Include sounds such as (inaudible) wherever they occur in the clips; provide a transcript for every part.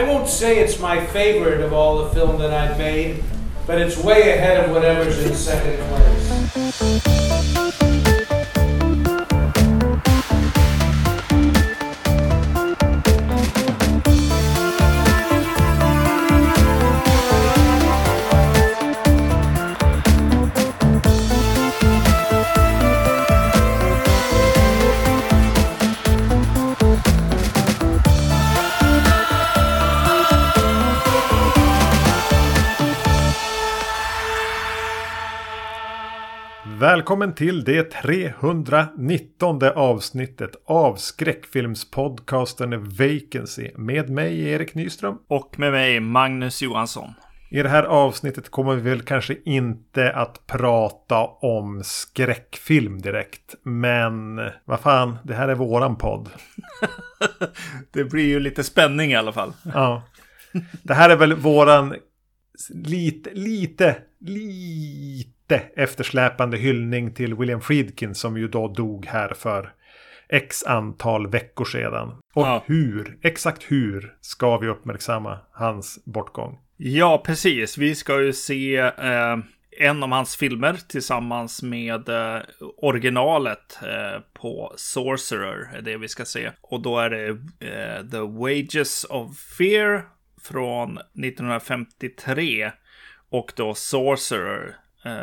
I won't say it's my favorite of all the film that I've made, but it's way ahead of whatever's in second place. Välkommen till det 319 avsnittet av skräckfilmspodcasten Vacancy med mig Erik Nyström. Och med mig Magnus Johansson. I det här avsnittet kommer vi väl kanske inte att prata om skräckfilm direkt. Men vad fan, det här är våran podd. (laughs) det blir ju lite spänning i alla fall. Ja. Det här är väl våran lite, lite, lite eftersläpande hyllning till William Friedkin som ju då dog här för x antal veckor sedan. Och ja. hur, exakt hur ska vi uppmärksamma hans bortgång? Ja, precis. Vi ska ju se eh, en av hans filmer tillsammans med eh, originalet eh, på Sorcerer, är det vi ska se. Och då är det eh, The Wages of Fear från 1953 och då Sorcerer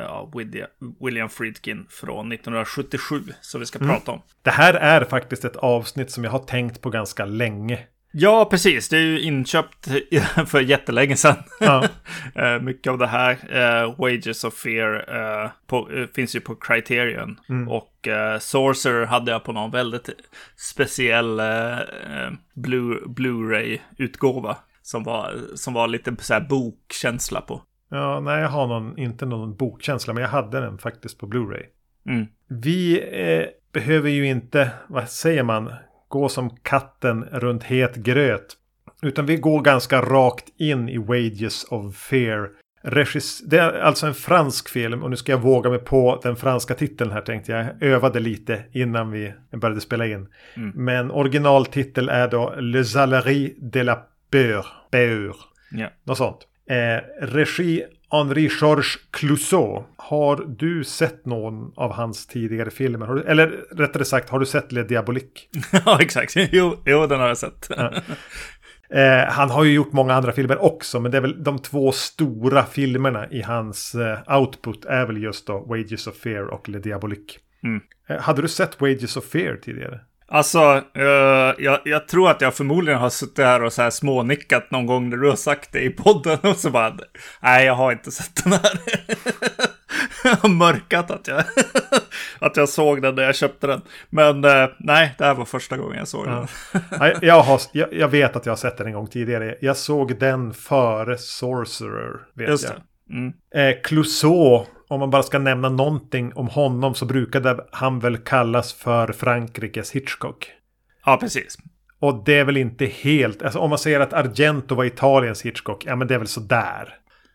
av William Friedkin från 1977 som vi ska mm. prata om. Det här är faktiskt ett avsnitt som jag har tänkt på ganska länge. Ja, precis. Det är ju inköpt (laughs) för jättelänge sedan. Ja. (laughs) Eh, mycket av det här, uh, Wages of Fear, uh, på, uh, finns ju på Criterion. Mm. Och Sorcerer hade jag på någon väldigt speciell Blu-ray-utgåva. som, var, som var lite så här bokkänsla på. Ja, nej, jag har någon, inte någon bokkänsla, men jag hade den faktiskt på Blu-ray. Mm. Vi eh, behöver ju inte, vad säger man, gå som katten runt het gröt. Utan vi går ganska rakt in i Wages of Fear. Regis det är alltså en fransk film och nu ska jag våga mig på den franska titeln här tänkte jag. jag övade lite innan vi började spela in. Mm. Men originaltitel är då Le Zalerie de la Peur. Peur. Yeah. Något sånt. Eh, regi Henri Georges Clouseau. Har du sett någon av hans tidigare filmer? Du, eller rättare sagt, har du sett Le Diabolique? (laughs) ja, exakt. Jo, jo, den har jag sett. ja. eh, han har ju gjort många andra filmer också, men det är väl de två stora filmerna i hans eh, output är väl just då Wages of Fear och Le Diabolique. Mm. Eh, hade du sett Wages of Fear tidigare? Alltså, uh, jag, jag, tror att jag förmodligen har suttit här och så här smånickat någon gång när du har sagt det i podden och så bara, nej jag har inte sett den här. (laughs) jag har mörkat att jag, (laughs) att jag såg den när jag köpte den. Men uh, nej, det här var första gången jag såg den. jag, har, jag, jag, vet att jag har sett den en gång tidigare. Jag såg den före Sorcerer, vet Just jag. Det. Mm. Eh, Clouseau om man bara ska nämna någonting om honom så brukade han väl kallas för Frankrikes Hitchcock. Ja, precis. Och det är väl inte helt, alltså om man säger att Argento var Italiens Hitchcock, ja men det är väl sådär.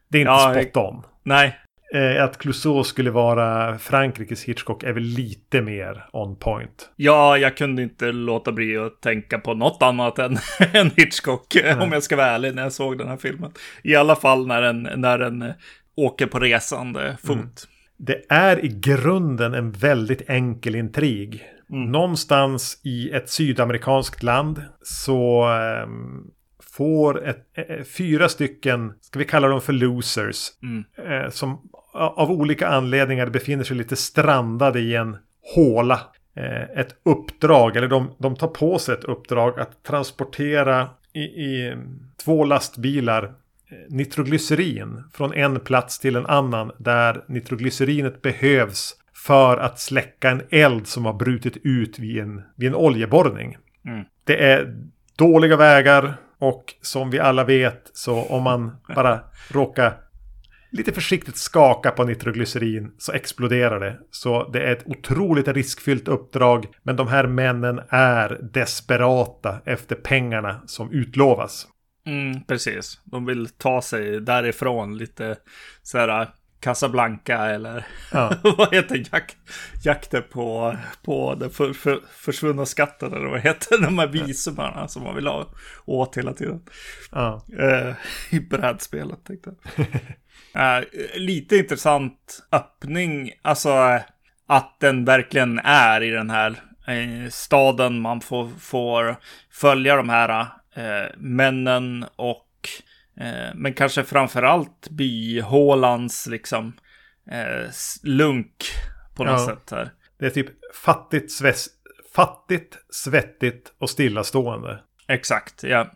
Det är inte ja, spot on. Nej. Eh, att Clouseau skulle vara Frankrikes Hitchcock är väl lite mer on point. Ja, jag kunde inte låta bli att tänka på något annat än, (laughs) än Hitchcock, Nej. om jag ska vara ärlig, när jag såg den här filmen. I alla fall när den, när den åker på resande fot. Mm. Det är i grunden en väldigt enkel intrig. Mm. Någonstans i ett sydamerikanskt land så um, får ett, äh, fyra stycken, ska vi kalla dem för losers, mm. äh, som av olika anledningar befinner sig lite strandade i en håla. Ett uppdrag, eller de, de tar på sig ett uppdrag att transportera i, i två lastbilar nitroglycerin från en plats till en annan där nitroglycerinet behövs för att släcka en eld som har brutit ut vid en, vid en oljeborrning. Mm. Det är dåliga vägar och som vi alla vet så om man bara råkar lite försiktigt skaka på nitroglycerin så exploderar det. Så det är ett otroligt riskfyllt uppdrag. Men de här männen är desperata efter pengarna som utlovas. Mm, precis. De vill ta sig därifrån lite så här Casablanca eller Ja. (laughs) vad heter jak jakten på, på den för, för, försvunna skatten eller vad heter de här visumarna som man vill ha åt hela tiden. Ja. Eh, I brädspelet tänkte jag. (laughs) Eh, lite intressant öppning, alltså att den verkligen är i den här eh, staden. Man får, får följa de här eh, männen och eh, men kanske framförallt byhålans liksom eh, lunk på något Ja. sätt här. Det är typ fattigt, sves, fattigt, svettigt och stillastående. Exakt, ja.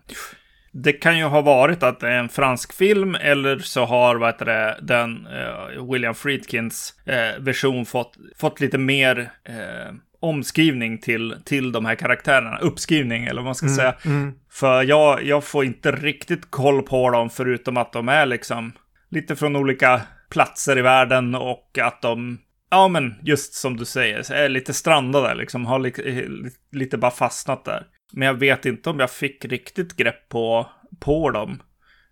Det kan ju ha varit att det är en fransk film eller så har vad heter det, den eh, William Friedkins eh, version fått, fått lite mer eh, omskrivning till, till de här karaktärerna. Uppskrivning eller vad man ska säga. För jag, jag får inte riktigt koll på dem förutom att de är liksom lite från olika platser i världen och att de Ja, men just som du säger, är lite strandade liksom, har li lite bara fastnat där. Men jag vet inte om jag fick riktigt grepp på, på dem.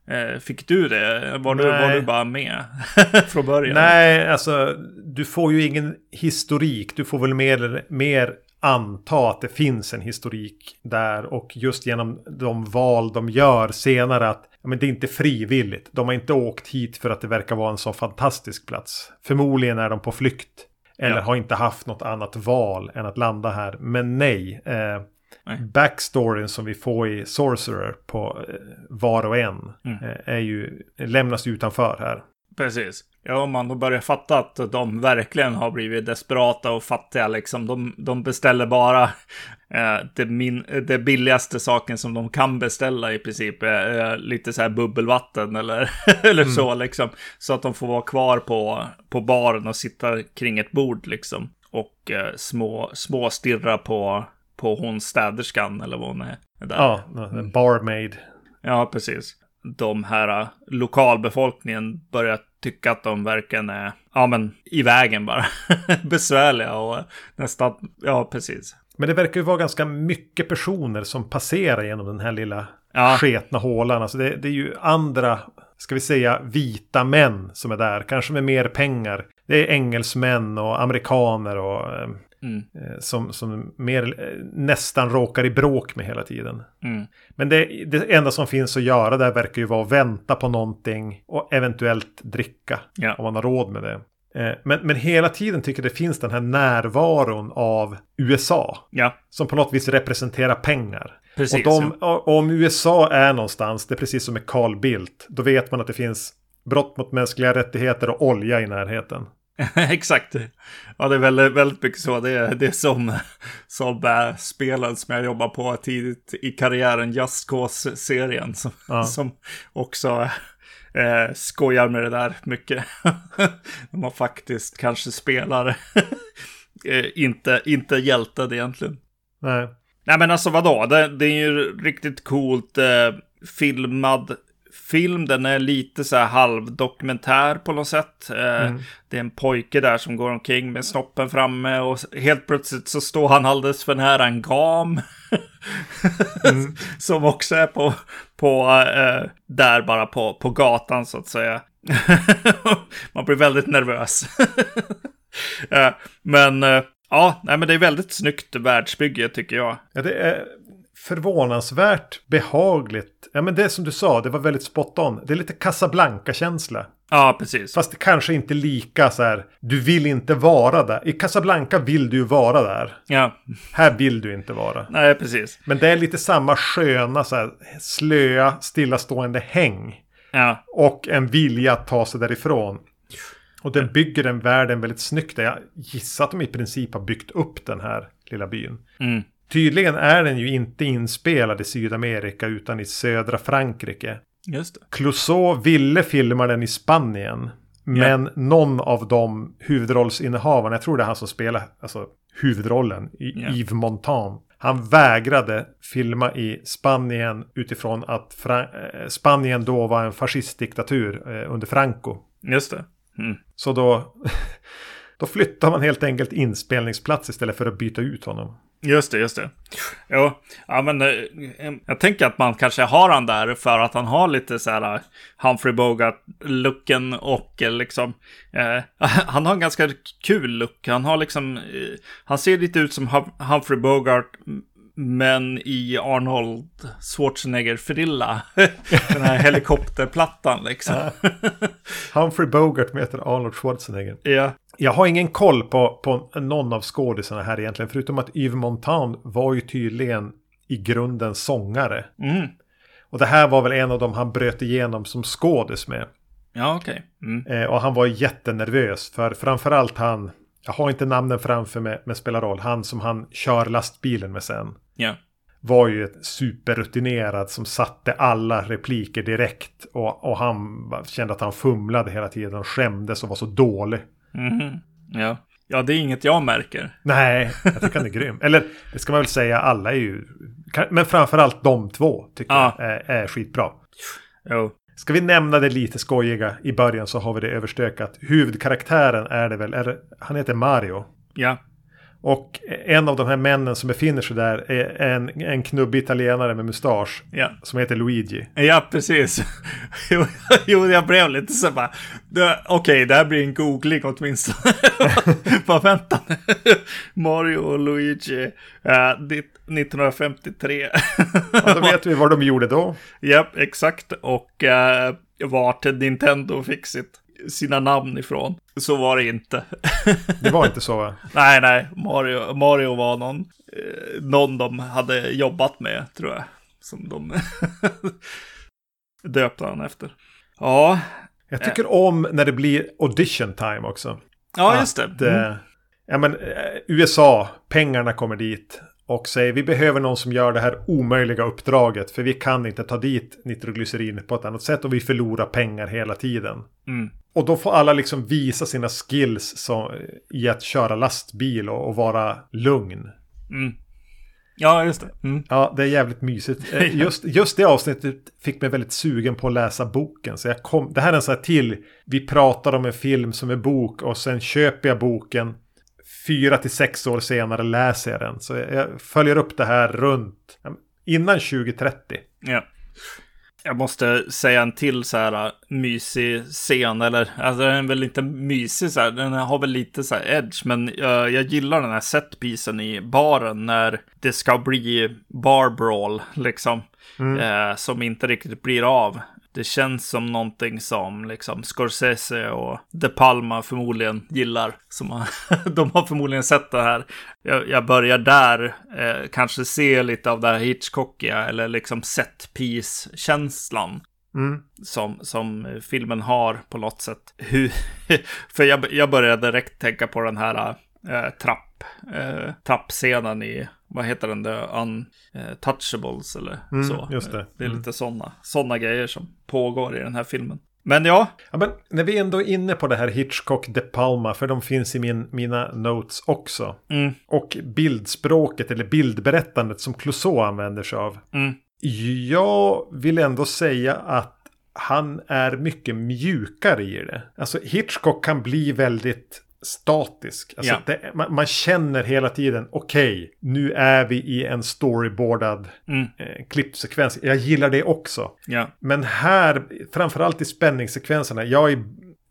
Eh, fick du det? Var du, var du bara med (laughs) från början? Nej, alltså du får ju ingen historik. Du får väl mer, mer anta att det finns en historik där. Och just genom de val de gör senare att men det är inte frivilligt. De har inte åkt hit för att det verkar vara en så fantastisk plats. Förmodligen är de på flykt. Eller Ja. har inte haft något annat val än att landa här. Men nej. Eh, Nej. Backstoryn som vi får i Sorcerer på eh, var och en Mm. eh, är ju, lämnas utanför här. Precis. Ja, om man då börjar fatta att de verkligen har blivit desperata och fattiga liksom. De, de beställer bara eh, det, min, det billigaste saken som de kan beställa i princip. Eh, lite så här bubbelvatten eller, (laughs) eller så liksom. Så att de får vara kvar på, på baren och sitta kring ett bord liksom. Och eh, små, små stirra på, på hon städerskan eller vad hon är. Där. Ja, barmaid. Ja, precis. De här uh, lokalbefolkningen börjar tycka att de verkligen är, ja men, i vägen bara. (laughs) Besvärliga och uh, nästan, ja precis. Men det verkar ju vara ganska mycket personer som passerar genom den här lilla Ja. sketna hålan. Alltså det, det är ju andra, ska vi säga, vita män som är där. Kanske med mer pengar. Det är engelsmän och amerikaner och eh, Mm. eh, som, som mer, eh, nästan råkar i bråk med hela tiden. Mm. Men det, det enda som finns att göra där verkar ju vara att vänta på någonting och eventuellt dricka. Ja. Om man har råd med det. Eh, Men, men hela tiden tycker det finns den här närvaron av USA. Ja, Som på något vis representerar pengar. precis. och de, och- om USA är någonstans, det är precis som med Carl Bildt. Då vet man att det finns brott mot mänskliga rättigheter och olja i närheten. (laughs) Exakt. Ja, det är väldigt, väldigt mycket så. Det är, det är som, som äh, spelen som jag jobbar på tidigt i karriären, Just Cause-serien, som, Ja. som också eh, skojar med det där mycket. (laughs) När man faktiskt kanske spelar (laughs) eh, inte, inte hjälten egentligen. Nej. Nej men alltså vadå? Det, det är ju riktigt coolt eh, filmad film. Den är lite så här halvdokumentär på något sätt. Eh, Det är en pojke där som går omkring med snoppen framme och helt plötsligt så står han alldeles för nära en gam. (laughs) som också är på, på eh, där bara på, på gatan så att säga. (laughs) Man blir väldigt nervös. (laughs) Eh, men ja, nej, men det är väldigt snyggt världsbygge tycker jag. Ja, det är förvånansvärt behagligt. Ja, men det som du sa, det var väldigt spot on. Det är lite Casablanca-känsla. Ja, precis. Fast det kanske inte lika så här, du vill inte vara där. I Casablanca vill du ju vara där. Ja, Här vill du inte vara. nej, precis. Men det är lite samma sköna, så här, slöa, stillastående häng. Ja, Och en vilja att ta sig därifrån. Och den bygger den världen väldigt snyggt. Jag gissar att de i princip har byggt upp den här lilla byn. mm. Tydligen är den ju inte inspelad i Sydamerika utan i södra Frankrike. just det. Clouseau ville filma den i Spanien. Men någon av de huvudrollsinnehavarna, jag tror det är han som spelar alltså, huvudrollen, Ja. Yves Montand. Han vägrade filma i Spanien utifrån att Fra- eh, Spanien då var en fascistdiktatur eh, under Franco. Just det. Mm. Så då (laughs) Då flyttar man helt enkelt inspelningsplats istället för att byta ut honom. Just det, just det. Jo, ja men eh, jag tänker att man kanske har han där för att han har lite så här eh, Humphrey Bogart-looken och eh, liksom eh, (laughs) Han har en ganska kul look. Han har liksom, eh, han ser lite ut som Humphrey Bogart men i Arnold Schwarzenegger-frilla. (laughs) Den här helikopterplattan liksom. Humphrey Bogart möter Arnold Schwarzenegger. Ja. Jag har ingen koll på, på någon av skådisarna här egentligen. Förutom att Yves Montand var ju tydligen i grunden sångare. Mm. Och det här var väl en av dem han bröt igenom som skådis med. Ja, okej. Okay. Mm. Eh, och han var jättenervös. För framförallt han, jag har inte namnen framför mig, men spelar roll. Han som han kör lastbilen med sen. Ja. Var ju ett superrutinerad som satte alla repliker direkt. Och, och han kände att han fumlade hela tiden och skämdes och var så dålig. Mm. Ja. ja, det är inget jag märker. Nej, jag tycker han är grym. Eller det ska man väl säga, alla är ju... Men framförallt de två tycker Ja. jag är, är skitbra. Jo. Ska vi nämna det lite skojiga i början så har vi det överstökat. Huvudkaraktären är det väl, är, han heter Mario. Ja. Och en av de här männen som befinner sig där är en, en knubbig italienare med mustasch. Ja. Som heter Luigi. Ja, precis. (laughs) Jo, jo, jag blev lite så bara. Okej, det här blir en googling åtminstone. (laughs) Bara vänta. (laughs) Mario och Luigi. Uh, 1953. Ja, då vet vi vad de gjorde då. Japp, exakt. Och uh, vart Nintendo fick sitt, sina namn ifrån. Så var det inte. (laughs) Det var inte så va? nej, nej. Mario, Mario var någon, eh, någon de hade jobbat med, tror jag. Som de (laughs) döpte han efter. Ja, Jag tycker om när det blir audition time också. ja just Att, det. Mm. eh, ja, men, eh, USA, pengarna kommer dit och säger vi behöver någon som gör det här omöjliga uppdraget för vi kan inte ta dit nitroglycerin på ett annat sätt och vi förlorar pengar hela tiden. Mm. Och då får alla liksom visa sina skills som, i att köra lastbil och, och vara lugn. Mm. Ja, just det. Mm. Ja, det är jävligt mysigt. (laughs) Eh, Just, just det avsnittet fick mig väldigt sugen på att läsa boken. Så jag kom, det här är en sån här till. Vi pratar om en film som är bok och sen köper jag boken. Fyra till sex år senare läser jag den. Så jag, jag följer upp det här runt innan 2030. Ja. Jag måste säga en till så här äh, mysig scen, eller alltså den är väl inte mysig så här, den har väl lite så här edge, men jag, jag gillar den här setpisen i baren när det ska bli bar brawl, liksom, eh, som inte riktigt blir av. Det känns som någonting som liksom Scorsese och De Palma förmodligen gillar. Som har, (laughs) de har förmodligen sett det här. Jag, jag börjar där, eh, kanske se lite av det här Hitchcockiga eller liksom set piece-känslan. Mm. Som, som filmen har på något sätt. Hur, (laughs) för jag, jag började direkt tänka på den här eh, trapp, eh, trappscenen i, vad heter den, The Untouchables eller Mm, så. just det. Det är Mm. lite sådana såna grejer som pågår i den här filmen. Men ja, Ja, men när vi ändå är inne på det här Hitchcock De Palma, för de finns i min, mina notes också. mm, Och bildspråket eller bildberättandet som Clouseau använder sig av. mm, Jag vill ändå säga att han är mycket mjukare i det. Alltså Hitchcock kan bli väldigt statisk. Alltså Ja. det, man, man känner hela tiden, okej, nu är vi i en storyboardad mm, eh, klippsekvens. Jag gillar det också. ja, Men här, framförallt i spänningssekvenserna, jag i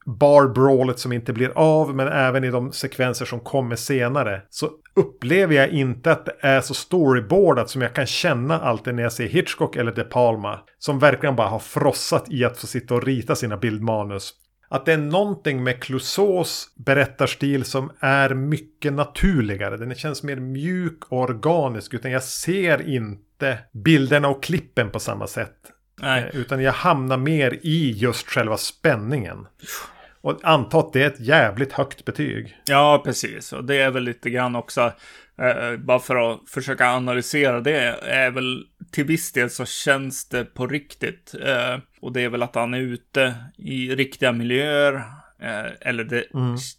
bar-brawlet som inte blir av, men även i de sekvenser som kommer senare, så upplever jag inte att det är så storyboardat som jag kan känna alltid när jag ser Hitchcock eller De Palma, som verkligen bara har frossat i att få sitta och rita sina bildmanus. Att det är någonting med Clouseaus berättarstil som är mycket naturligare. Den känns mer mjuk och organisk. Utan jag ser inte bilderna och klippen på samma sätt. nej, Eh, Utan jag hamnar mer i just själva spänningen. Och antar att det är ett jävligt högt betyg. ja, precis. Och det är väl lite grann också, eh, bara för att försöka analysera det, är väl till viss del så känns det på riktigt. Eh, och det är väl att han är ute i riktiga miljöer. Eh, eller det,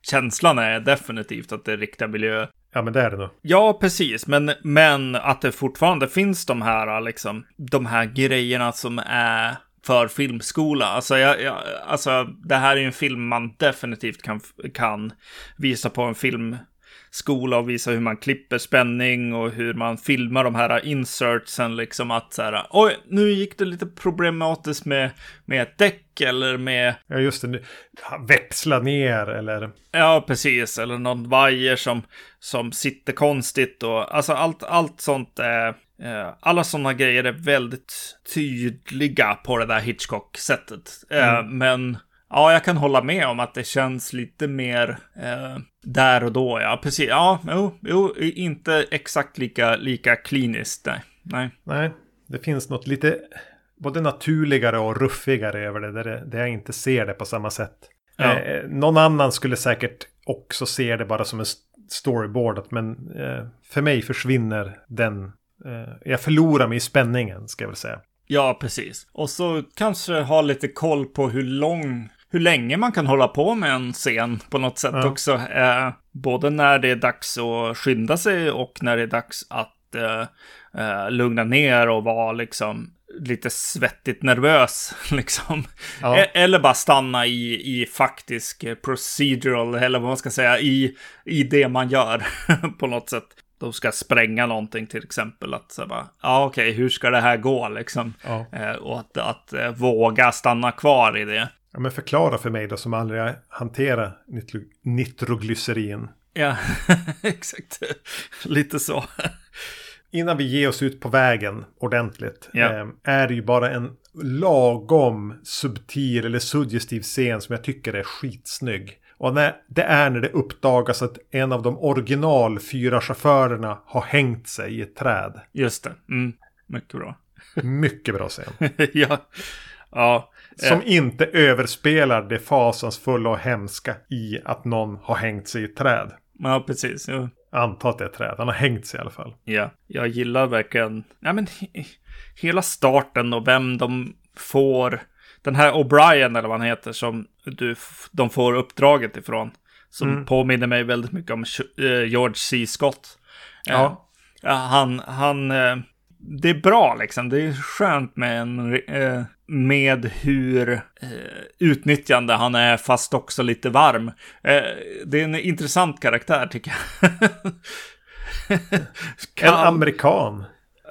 känslan är definitivt att det är riktiga miljöer. Ja men det är det nog. Ja, precis. Men, men att det fortfarande finns de här, liksom, de här grejerna som är för filmskola. Alltså, jag, jag, alltså, det här är ju en film man definitivt kan, kan visa på en filmskola och visa hur man klipper spänning och hur man filmar de här insertsen. Liksom att så här, oj, nu gick det lite problematiskt med, med ett däck eller med... Ja, just det. Växla ner eller... Ja, precis. Eller någon vajer som, som sitter konstigt och alltså allt, allt sånt är Eh, alla sådana grejer är väldigt tydliga på det där Hitchcock-sättet. Eh, mm. Men ja, jag kan hålla med om att det känns lite mer eh, där och då. Ja, precis. Ja, jo, jo inte exakt lika, lika kliniskt. Nej. nej. Nej, det finns något lite både naturligare och ruffigare över det. Där, det, där jag inte ser det på samma sätt. Ja. Eh, någon annan skulle säkert också se det bara som en storyboard. Men eh, för mig försvinner den Eh, jag förlorar mig i spänningen, ska jag väl säga. Ja, precis. Och så kanske ha lite koll på hur lång, hur länge man kan hålla på med en scen på något sätt ja. också. Eh, både när det är dags att skynda sig och när det är dags att eh, eh, lugna ner och vara liksom lite svettigt nervös, (laughs) liksom. Ja. E eller bara stanna i, i faktisk procedural, eller vad man ska säga, i, i det man gör (laughs) på något sätt de ska spränga någonting till exempel. Att så bara, ja okej, okay, hur ska det här gå liksom? Ja. Eh, och att, att eh, våga stanna kvar i det. Ja, men förklara för mig då som aldrig hanterar nitroglycerin. Ja, (laughs) exakt. Lite så. Innan vi ger oss ut på vägen ordentligt. Ja. Eh, är det ju bara en lagom subtil eller suggestiv scen som jag tycker är skitsnygg. Och när, det är när det uppdagas att en av de original fyra chaufförerna har hängt sig i ett träd. Just det. Mm. Mycket bra. Mycket bra scen. (laughs) ja. ja. Som eh. inte överspelar det fasansfulla och hemska i att någon har hängt sig i ett träd. Ja, precis. Ja. Anta att det är ett träd. Han har hängt sig i alla fall. Ja, jag gillar verkligen ja, men, he hela starten och vem de får den här O'Brien eller vad han heter som du, de får uppdraget ifrån. Som mm. påminner mig väldigt mycket om eh, George C. Scott. Ja. Uh, han, han, uh, det är bra liksom. Det är skönt med en, uh, med hur utnyttjande han är fast också lite varm. det är en intressant karaktär tycker jag. (laughs) en amerikan.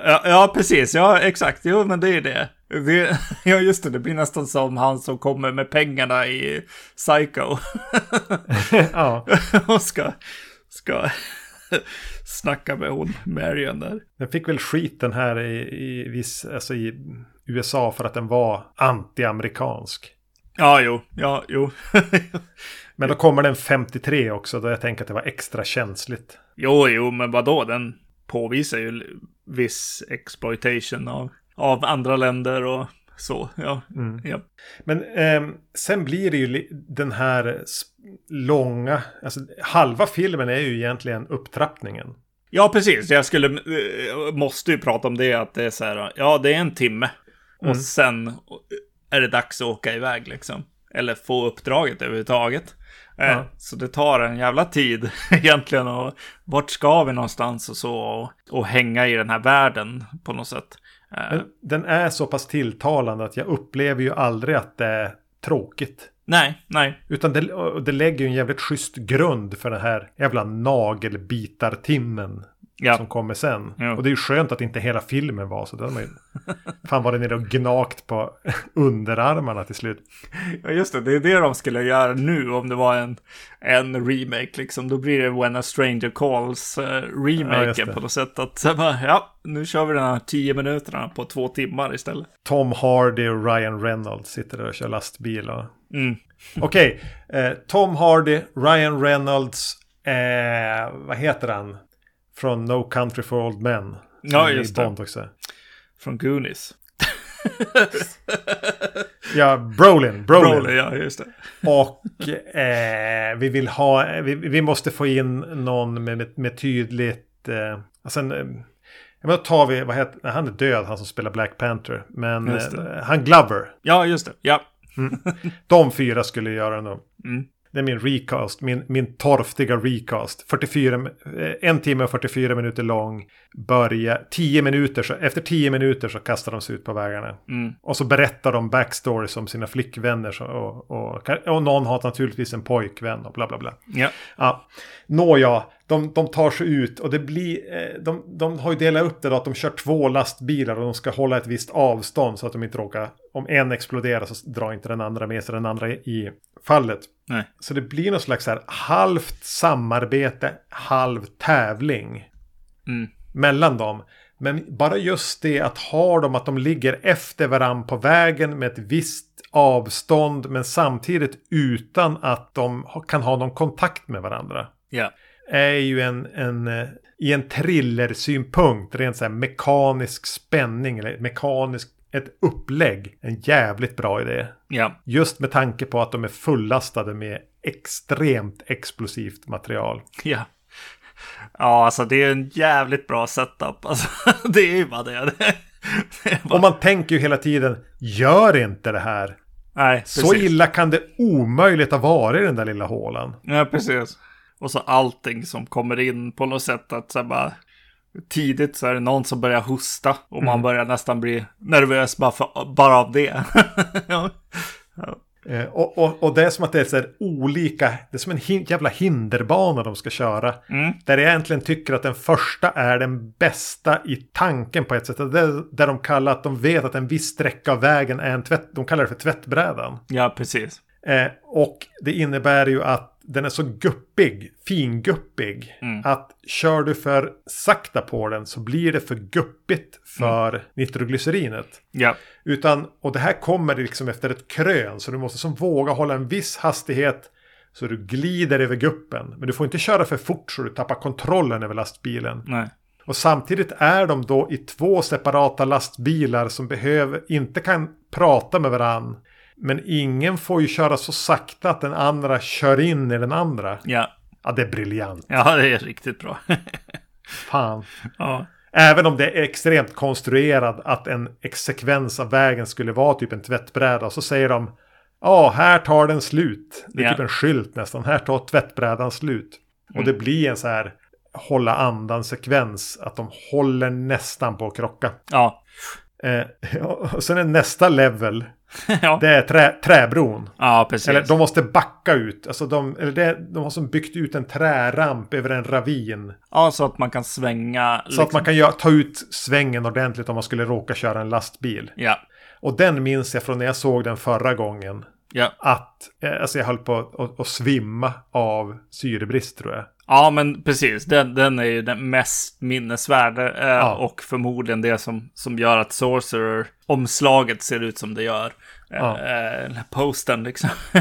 Ja, ja, precis. Ja, exakt. Jo, men det är det. det. (laughs) Ja, just det. Det blir nästan som han som kommer med pengarna i Psycho. (laughs) ja. Och ska, ska snacka med hon, Marion där. Den fick väl skiten här i, i, viss, alltså i USA för att den var anti-amerikansk. Ja, jo. Ja, jo. (laughs) men då kommer den 53 också, då jag tänker att det var extra känsligt. Jo, jo, men vadå? Den påvisar ju viss exploitation av, av andra länder och så. Ja, mm. ja. Men eh, sen blir det ju den här långa, alltså halva filmen är ju egentligen upptrappningen. Ja, precis. Jag skulle, äh, måste ju prata om det, att det är så här, ja, det är en timme. Mm. Och sen är det dags att åka iväg liksom. Eller få uppdraget överhuvudtaget. Eh, ja. Så det tar en jävla tid (laughs) egentligen. Och vart ska vi någonstans och så. Och, och hänga i den här världen på något sätt. Eh, Men den är så pass tilltalande att jag upplever ju aldrig att det är tråkigt. Nej, nej. Utan det, det lägger ju en jävligt schysst grund för den här jävla nagelbitartimmen ja. som kommer sen. Ja. Och det är ju skönt att inte hela filmen var så. Den ju, fan var det nere och gnagt på (laughs) underarmarna till slut. Ja just det, det är det de skulle göra nu om det var en, en remake liksom. Då blir det When a Stranger Calls uh, remaken ja, på något sätt. Att ja, nu kör vi den här tio minuterna på två timmar istället. Tom Hardy och Ryan Reynolds sitter där och kör lastbil och... Mm. Okej, okay. eh, Tom Hardy, Ryan Reynolds, eh, vad heter han? Från No Country for Old Men. Ja, just det. Också. Från Goonies. (laughs) ja, Brolin. Brolin. Brolin. ja, just det. Och eh, vi vill ha, vi, vi, måste få in någon med, med, tydligt, eh, alltså en, eh, Ja, men då tar vi, vad heter, han är död han som spelar Black Panther. Men eh, han Glover. Ja, just det. Ja. Mm. De fyra skulle göra nog. Mm. Det är min recast, min, min torftiga recast. 44, eh, en timme och 44 minuter lång. Börja 10 minuter, så, efter 10 minuter så kastar de sig ut på vägarna. Mm. Och så berättar de backstories om sina flickvänner. Så, och, och, och någon har naturligtvis en pojkvän och bla bla bla. Ja. Ja, Nåja, de, de tar sig ut och det blir... eh, De, de har ju delat upp det då att de kör två lastbilar och de ska hålla ett visst avstånd så att de inte råkar... Om en exploderar så drar inte den andra med sig den andra i fallet. Nej. Så det blir något slags här halvt samarbete, halv tävling Mm. mellan dem. Men bara just det att ha dem, att de ligger efter varandra på vägen med ett visst avstånd men samtidigt utan att de kan ha någon kontakt med varandra. Ja. Är ju en, en eh, i en thrillersynpunkt, rent så här mekanisk spänning eller mekanisk, ett upplägg. En jävligt bra idé. Ja. Just med tanke på att de är fullastade med extremt explosivt material. Ja. Ja, alltså det är en jävligt bra setup. (laughs) Alltså, det är ju bara det. (laughs) det är bara... Och man tänker ju hela tiden, gör inte det här. Nej, Så precis. illa kan det omöjligt ha varit i den där lilla hålan. Ja, precis. Och så allting som kommer in på något sätt att så bara tidigt så är det någon som börjar hosta och man börjar nästan bli nervös bara, för, bara av det. (laughs) ja. Eh, och, och, och det är som att det är så här olika, det är som en hin jävla hinderbana de ska köra. Mm. Där jag egentligen tycker att den första är den bästa i tanken på ett sätt. Det är där de kallar att de vet att en viss sträcka av vägen är en tvätt, de kallar det för tvättbrädan. ja, precis. Eh, och det innebär ju att den är så guppig, finguppig, Mm. att kör du för sakta på den så blir det för guppigt för nitroglycerinet. Ja, Utan, och det här kommer liksom efter ett krön, så du måste som våga hålla en viss hastighet så du glider över guppen. Men du får inte köra för fort så du tappar kontrollen över lastbilen. nej. Och samtidigt är de då i två separata lastbilar som behöver, inte kan prata med varann. Men ingen får ju köra så sakta att den andra kör in i den andra. Ja, Ja, det är briljant. ja det är riktigt bra. (laughs) Fan. ja, Även om det är extremt konstruerad att en sekvens av vägen skulle vara typ en tvättbräda. Så säger de Ja, här tar den slut. Det är Ja. typ en skylt nästan. Här tar tvättbrädan slut. Och Mm. det blir en så här hålla andan sekvens. Att de håller nästan på att krocka. ja. Eh, (laughs) och sen är nästa level. (laughs) ja. Det är trä, träbron. ja precis. Eller de måste backa ut. Alltså de, eller det, de har som byggt ut en träramp över en ravin. Ja, så att man kan svänga. Så att man kan göra, ta ut svängen ordentligt om man skulle råka köra en lastbil. Ja, Och den minns jag från när jag såg den förra gången. ja. Att eh, alltså jag höll på att, att, att svimma av syrebrist tror jag. Ja, men precis. Den, den är ju den mest minnesvärda eh, Ja. och förmodligen det som, som gör att Sorcerer-omslaget ser ut som det gör. Eh, Ja. eh, posten liksom. (laughs)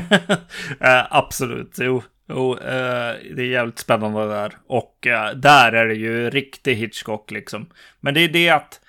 eh, absolut, jo. jo eh, det är jävligt spännande där. Och eh, där är det ju riktig Hitchcock liksom. Men det är det att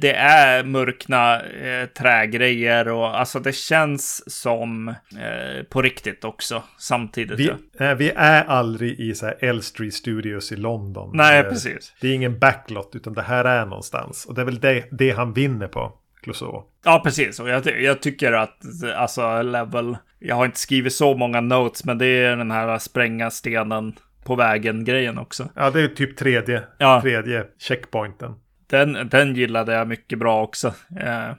det är mörkna eh, trägrejer och alltså det känns som eh, på riktigt också samtidigt. Vi, eh, vi är aldrig i så här Elstree Studios i London. Nej, Eh, precis. Det är ingen backlot utan det här är någonstans. Och det är väl det, det han vinner på. Clouseau. Ja, precis. Och jag, jag tycker att, alltså, level... Jag har inte skrivit så många notes, men det är den här spränga stenen på vägen-grejen också. Ja, det är typ tredje, Ja. tredje checkpointen. Den, den gillade jag mycket bra också. Eh,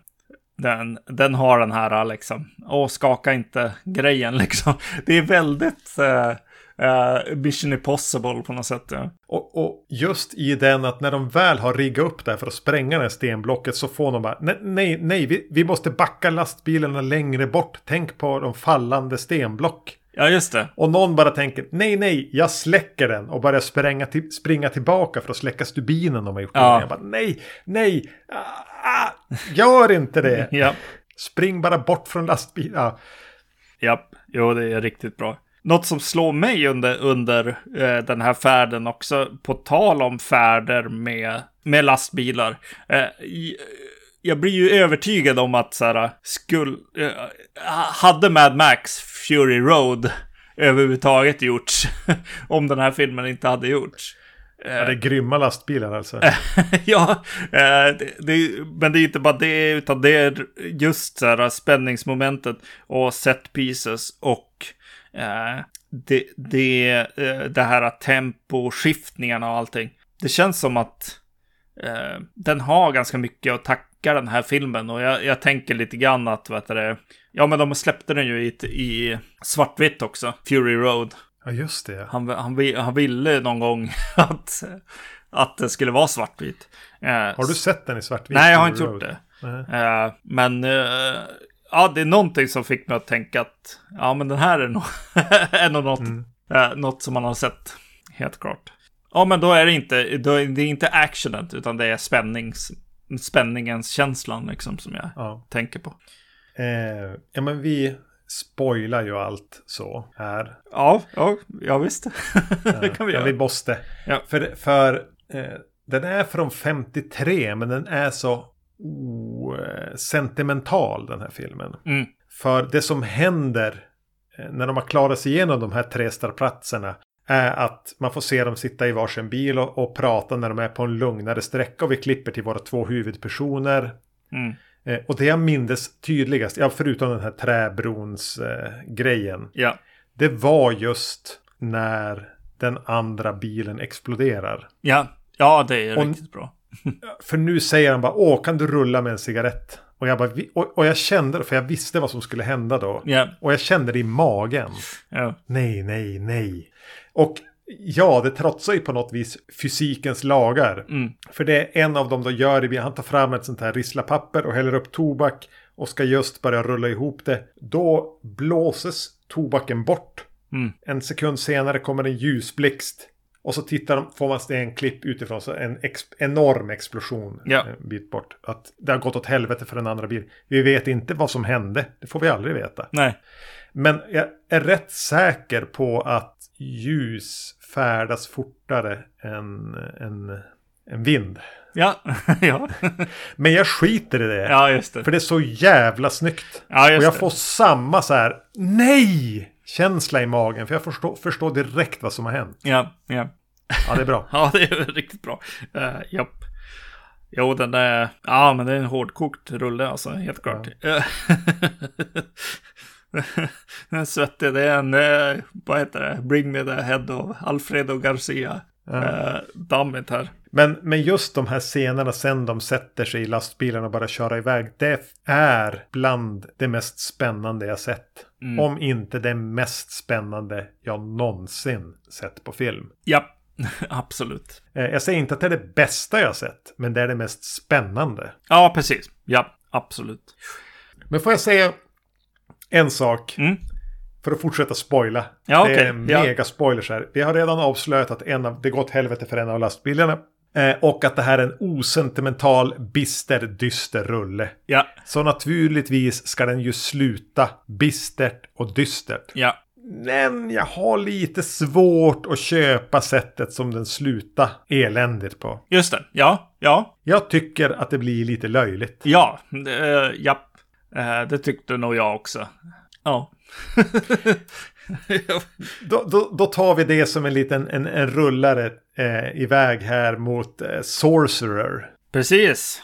den, den har den här liksom, åh, skaka inte grejen (laughs) liksom. Det är väldigt uh, Mission Impossible på något sätt. Ja. Och, och just i den att när de väl har riggat upp där för att spränga det här stenblocket så får de bara nej, nej, nej vi, vi måste backa lastbilarna längre bort. Tänk på de fallande stenblock ja, just det. Och någon bara tänker nej, nej, jag släcker den och börjar spränga till, springa tillbaka för att släcka stubinen de har gjort. Ja. Jag bara nej, nej, ah, ah, gör inte det. (laughs) Ja. Spring bara bort från lastbilen. Ja. Japp, jo det är riktigt bra. Något som slår mig under, under eh, den här färden också, på tal om färder med, med lastbilar. Eh, i- jag blir ju övertygad om att så här, skull, eh, hade Mad Max Fury Road överhuvudtaget gjorts (laughs) om den här filmen inte hade gjorts. Ja, det är grymma lastbilar alltså. (laughs) ja, eh, det, det, men det är inte bara det, utan det är just så här spänningsmomentet och set pieces och eh, det, det, eh, det här temposkiftningarna och allting. Det känns som att eh, den har ganska mycket att tacka den här filmen och jag, jag tänker lite grann att, vet du, ja men de släppte den ju i, i svartvitt också, Fury Road. Ja, just det. Han, han, han ville någon gång (laughs) att, att det skulle vara svartvitt. Eh, har du sett den i svartvit? Nej, jag har inte gjort det. Uh, men uh, ja, det är någonting som fick mig att tänka att ja, men den här är nog, (laughs) är nog något, mm. något som man har sett. Helt klart. Ja, men då är det inte, då är det inte actionet, utan det är spännings, spänningens känslan liksom som jag ja. tänker på. Eh, ja, men vi spoilar ju allt så här. Ja, ja, ja visst. (laughs) det kan vi göra. Ja, vi måste. Ja. För, för eh, den är från 53, men den är så sentimental den här filmen. Mm. För det som händer eh, när de har klarat sig igenom de här tre startplatserna att man får se dem sitta i varsin bil och, och, prata när de är på en lugnare sträcka och vi klipper till våra två huvudpersoner. Mm. Eh, och det jag minns tydligast, ja, förutom den här träbrons eh, grejen. Ja. Det var just när den andra bilen exploderar. Ja, ja det är och, riktigt bra. (laughs) för nu säger han bara, åh, kan du rulla med en cigarett? Och jag, bara, och, och jag kände för jag visste vad som skulle hända då. Yeah. Och jag kände det i magen. Yeah. Nej, nej, nej. Och ja, det trotsar ju på något vis fysikens lagar. Mm. För det är en av dem då gör det, han tar fram ett sånt här risslapapper och häller upp tobak och ska just börja rulla ihop det. Då blåses tobaken bort. Mm. En sekund senare kommer en ljusblixt. Och så tittar de, får man se en klipp utifrån, så en ex, enorm explosion ja. en bit bort. Att det har gått åt helvete för den andra bilen. Vi vet inte vad som hände, det får vi aldrig veta. Nej. Men jag är rätt säker på att ljus färdas fortare än, än, än vind. Ja, (laughs) ja. Men jag skiter i det. Ja, just det. För det är så jävla snyggt. Ja, just Och jag det. får samma så här, nej! Känsla i magen. För jag förstår, förstår direkt vad som har hänt. Ja, ja. Ja, det är bra. (laughs) ja, det är riktigt bra. Uh, japp. Jo, den där, ja men det är en hårdkokt rulle alltså, helt klart. Ja. (laughs) (laughs) den är svettig, det är en, eh, vad heter det, Bring Me The Head of Alfredo Garcia. Ja. Uh, dammigt här. Men, men just de här scenerna sen de sätter sig i lastbilen och bara köra iväg. Det är bland det mest spännande jag sett. Mm. Om inte det mest spännande jag någonsin sett på film. Ja, (laughs) absolut. Eh, jag säger inte att det är det bästa jag sett. Men det är det mest spännande. Ja, precis. Ja, absolut. Men får jag säga en sak? Mm. För att fortsätta spoila. Ja, det är okay. mega spoilers här. Vi har redan avslöjat att en av, det gått helvete för en av lastbilarna. Eh, och att det här är en osentimental, bister, dyster rulle. Ja. Så naturligtvis ska den ju sluta bistert och dystert. Ja. Men jag har lite svårt att köpa sättet som den slutar eländigt på. Just det, ja, ja. Jag tycker att det blir lite löjligt. Ja, uh, ja. Uh, det tyckte nog jag också. (laughs) Ja. då, då, då, tar vi det som en liten en, en rullare eh, iväg här mot eh, Sorcerer. Precis.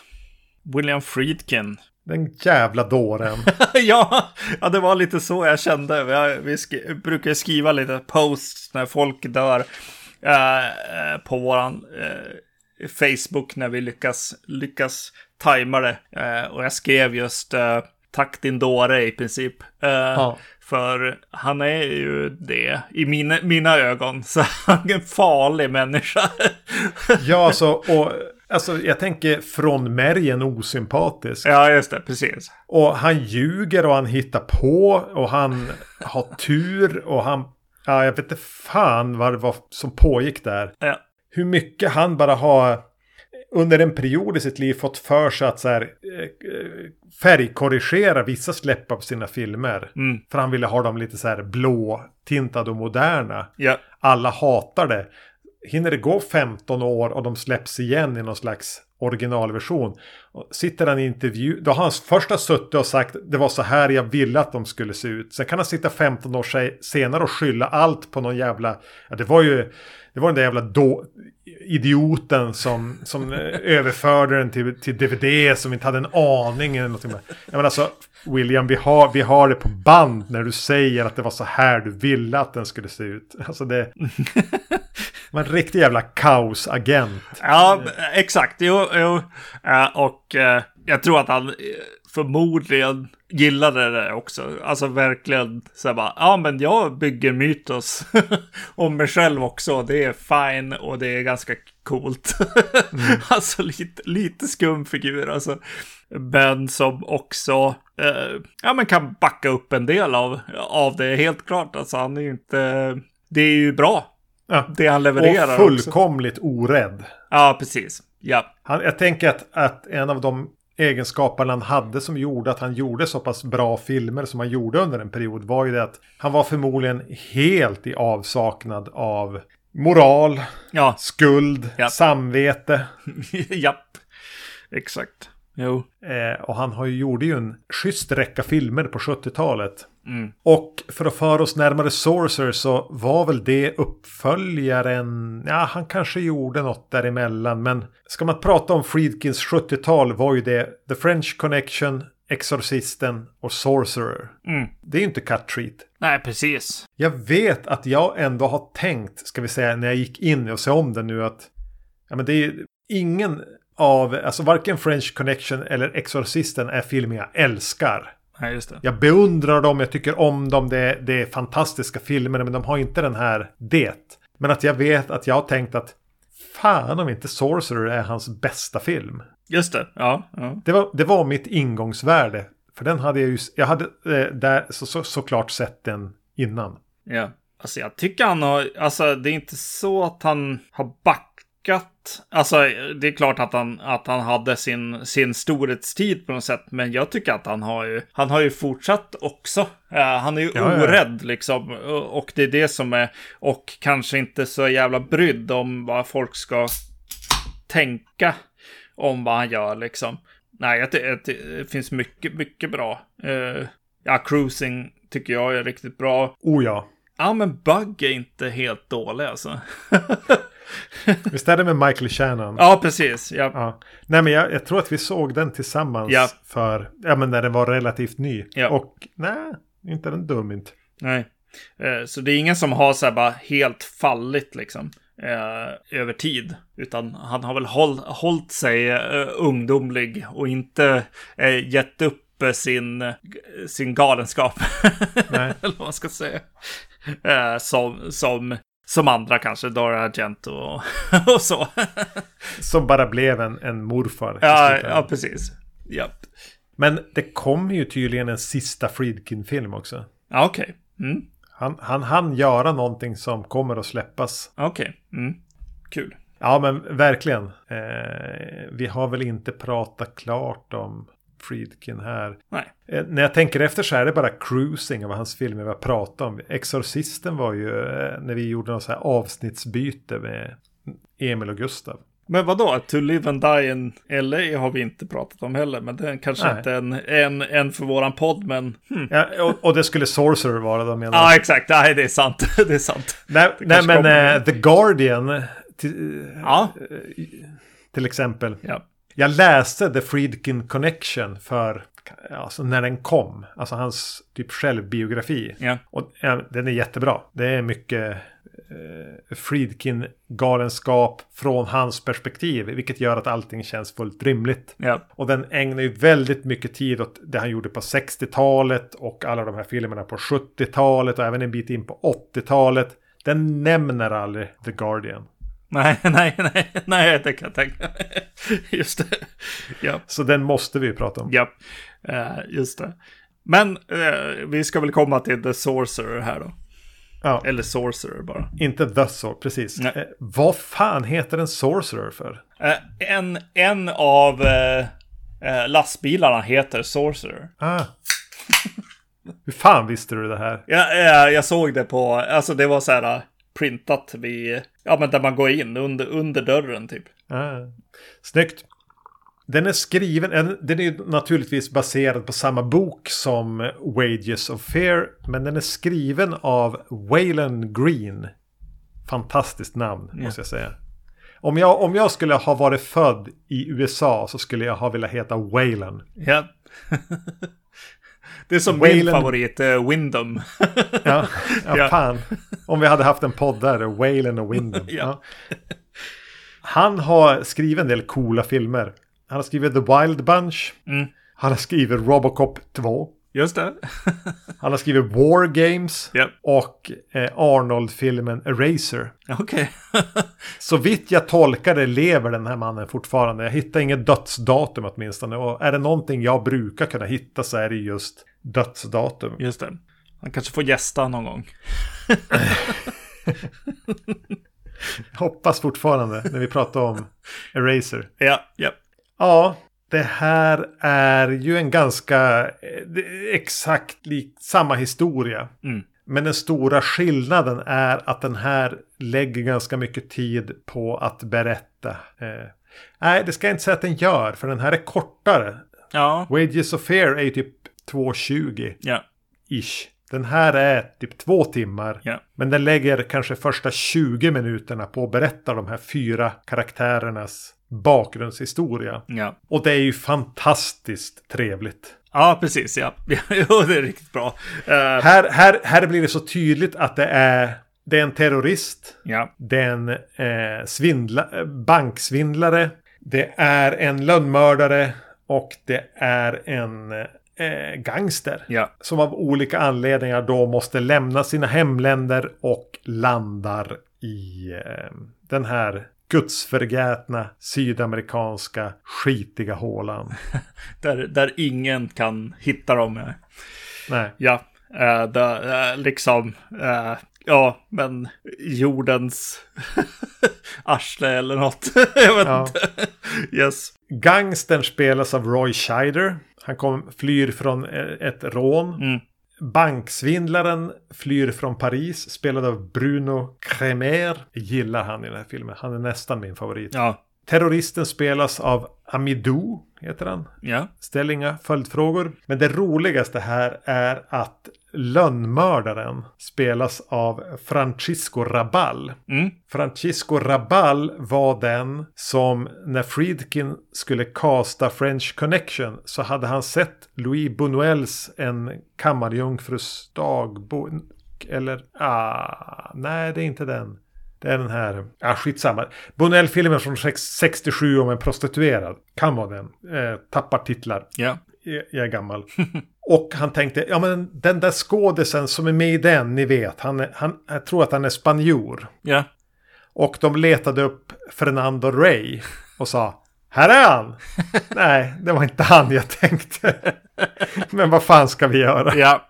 William Friedkin. Den jävla dåren. (laughs) ja, ja, det var lite så jag kände. Vi, vi sk brukar skriva lite posts när folk dör eh, på våran eh, Facebook när vi lyckas, lyckas tajma det. Eh, och jag skrev just eh, tack din dåre i princip. Eh, ja. För han är ju det i mina, mina ögon. (laughs) Så han är en farlig människa. (laughs) ja, alltså, och alltså, jag tänker från märgen osympatisk. Ja, just det, precis. Och han ljuger och han hittar på och han har tur och han... Ja, jag vet inte fan vad det var som pågick där. Ja. Hur mycket han bara har under en period i sitt liv fått för sig att så här, eh, färgkorrigera vissa släpp på sina filmer. Mm. För han ville ha dem lite så här blå, tintade och moderna. Ja. Alla hatar det. hinner det gå 15 år och de släpps igen i någon slags originalversion. Sitter han i intervju, då har han först har suttit och sagt det var så här jag ville att de skulle se ut. Sen kan han sitta 15 år senare och skylla allt på någon jävla, ja det var ju, det var den där jävla då, idioten som, som (laughs) överförde den till, till DVD som inte hade en aning. Eller någonting. Jag menar alltså, William, vi har, vi har det på band när du säger att det var så här du ville att den skulle se ut. (laughs) Alltså det... (laughs) var en riktig jävla kaosagent. Ja, exakt. Jo, jo. Och eh, jag tror att han eh, förmodligen gillade det också. Alltså verkligen så här bara, ja men jag bygger mytos (laughs) om mig själv också. Det är fine och det är ganska coolt. Mm. (laughs) alltså lite, lite skum figur alltså. Men som också, eh, ja men kan backa upp en del av, av det helt klart. Alltså han är ju inte, det är ju bra. Ja. Det han levererar. Och fullkomligt också. orädd. Ja, precis. Ja. Han, jag tänker att, att en av de egenskaperna han hade som gjorde att han gjorde så pass bra filmer som han gjorde under en period var ju det att han var förmodligen helt i avsaknad av moral, ja. skuld, ja. samvete. (laughs) Japp, exakt. Jo. Eh, och han har ju, gjorde ju en schysst räcka filmer på 70-talet. Mm. Och för att föra oss närmare Sorcerer så var väl det uppföljaren. Ja, han kanske gjorde något däremellan. Men ska man prata om Friedkins 70-tal var ju det The French Connection, Exorcisten och Sorcerer. Mm. Det är ju inte cut treat. Nej, precis. Jag vet att jag ändå har tänkt, ska vi säga, när jag gick in och se om den nu att ja, men det är ingen av, alltså varken French Connection eller Exorcisten är filmer jag älskar. Nej, just det. Jag beundrar dem, jag tycker om dem, det, det är fantastiska filmer, men de har inte den här det. Men att jag vet att jag har tänkt att fan om inte Sorcerer är hans bästa film. Just det, ja. ja. Det, var, det var mitt ingångsvärde. För den hade jag ju, jag hade eh, där, så, så, såklart sett den innan. Ja, alltså jag tycker han har, alltså det är inte så att han har backat Alltså, det är klart att han, att han hade sin, sin storhetstid på något sätt. Men jag tycker att han har ju, han har ju fortsatt också. Uh, han är ju ja, orädd ja. liksom. Och det är det som är, och kanske inte så jävla brydd om vad folk ska tänka om vad han gör liksom. Nej, jag det, det finns mycket, mycket bra. Uh, ja, cruising tycker jag är riktigt bra. Oh ja. Ja, men Bug är inte helt dålig alltså. (laughs) Visst är det med Michael Shannon? Ja, precis. Ja. ja. Nej, men jag, jag, tror att vi såg den tillsammans ja. för, ja men när den var relativt ny. Ja. Och nej, inte den dum inte. Nej. Eh, så det är ingen som har så här bara helt fallit liksom. Eh, över tid. Utan han har väl håll, hållit sig eh, ungdomlig och inte eh, gett upp eh, sin, sin galenskap. (laughs) Eller vad man ska säga. Eh, som, som som andra kanske, Dara Argento och, (laughs) och så. som bara blev en, en morfar. Ja, ja, precis. Japp. Men det kommer ju tydligen en sista Friedkin-film också. Ja, okej. Okay. Mm. Han, han hann göra någonting som kommer att släppas. Okej. Okay. Mm. Kul. Ja, men verkligen. Eh, vi har väl inte pratat klart om Friedkin här. Nej. Eh, när jag tänker efter så är det bara cruising av hans filmer vi har pratat om. Exorcisten var ju eh, när vi gjorde något så här avsnittsbyte med Emil och Gustav. Men vadå? To live and die in LA har vi inte pratat om heller. Men det är kanske Nej. inte en, en, en för våran podd, men... Hmm. Ja, och, och, det skulle Sorcerer vara då menar Ja, ah, exakt. Nej, det är sant. (laughs) det är sant. Nej, nej men äh, The Guardian. Till, ja. till exempel. Ja. Jag läste The Friedkin Connection för alltså när den kom. Alltså hans typ självbiografi. Ja. Och ja, den är jättebra. Det är mycket eh, Friedkin-galenskap från hans perspektiv. Vilket gör att allting känns fullt rimligt. Ja. Och den ägnar ju väldigt mycket tid åt det han gjorde på 60-talet. Och alla de här filmerna på 70-talet. Och även en bit in på 80-talet. Den nämner aldrig The Guardian. (laughs) Nej, nej, nej, nej, det kan jag tänka (laughs) Just det. Ja. Så den måste vi prata om. Ja, uh, just det. Men uh, vi ska väl komma till The Sorcerer här då. Ja. Eller Sorcerer bara. Inte The Sorcerer, precis. Uh, vad fan heter en Sorcerer för? en, en av lastbilarna heter Sorcerer. Ah. (laughs) Hur fan visste du det här? Ja, jag såg det på, alltså det var så här printat vid Ja, men där man går in under, under dörren typ. Ah. Snyggt. Den är skriven, en- den är naturligtvis baserad på samma bok som Wages of Fear. Men den är skriven av Waylon Green. Fantastiskt namn måste jag säga. Om jag, om jag skulle ha varit född i USA så skulle jag ha velat heta Waylon. Ja. (laughs) det är som Waylon- min favorit, uh, Windom. (laughs) Ja, ja, fan. Om vi hade haft en podd där, Waylon och Windham. (laughs) Ja. Han har skrivit en del coola filmer. Han har skrivit The Wild Bunch. Mm. Han har skrivit Robocop 2. Just det. (laughs) Han har skrivit War Games. Ja. Och eh, Arnold-filmen Eraser. Okej. (laughs) Så vitt jag tolkar det lever den här mannen fortfarande. Jag hittar inget dödsdatum åtminstone. Och är det någonting jag brukar kunna hitta så är det just dödsdatum. Just det. Han kanske får gästa någon gång. (laughs) Hoppas fortfarande när vi pratar om Eraser. Ja, ja. Ja, det här är ju en ganska eh, exakt lik, samma historia. Mm. Men den stora skillnaden är att den här lägger ganska mycket tid på att berätta. Eh, nej, det ska jag inte säga att den gör, för den här är kortare. Ja, Wages of Fear är ju typ 2.20 ja, ish. Den här är typ två timmar. ja. Men den lägger kanske första 20 minuterna på att berätta de här fyra karaktärernas bakgrundshistoria. Ja, Och det är ju fantastiskt trevligt. ja precis. Ja, (laughs) jo, det är riktigt bra. Eh, Här, här, här blir det så tydligt att det är, det är en terrorist. ja, Det är en eh, svindla, eh, banksvindlare. Det är en lönnmördare. Och det är en eh, gangster. ja, Som av olika anledningar då måste lämna sina hemländer och landar i eh, den här gudsförgätna sydamerikanska skitiga hålan. (laughs) där, där ingen kan hitta dem. Nej. Ja, eh, det, eh, liksom, eh, ja, men jordens (laughs) arsle eller något. (laughs) Jag vet Ja. inte. Yes. Gangstern spelas av Roy Scheider. Han kom, flyr från ett rån. Mm. Banksvindlaren flyr från Paris. Spelad av Bruno Cremer. Gillar han i den här filmen. Han är nästan min favorit. Ja, Terroristen spelas av Amidou. Heter han. ja, Ställ inga följdfrågor. Men det roligaste här är att lönnmördaren spelas av Francisco Rabal. mm. Francisco Rabal var den som när Friedkin skulle casta French Connection så hade han sett Louis Buñuels En kammarjungfrus dagbok. Eller, ah, nej det är inte den. Det är den här, ah skitsamma. Buñuel-filmen från sex- 67 om en prostituerad. Kan vara den. Eh, tappar titlar. ja, Jag är gammal. Och han tänkte, ja men den där skådisen som är med i den, ni vet. Han, han, jag tror att han är spanjor. ja, Och de letade upp Fernando Rey och sa Här är han! (laughs) Nej, det var inte han jag tänkte. Men vad fan ska vi göra? ja,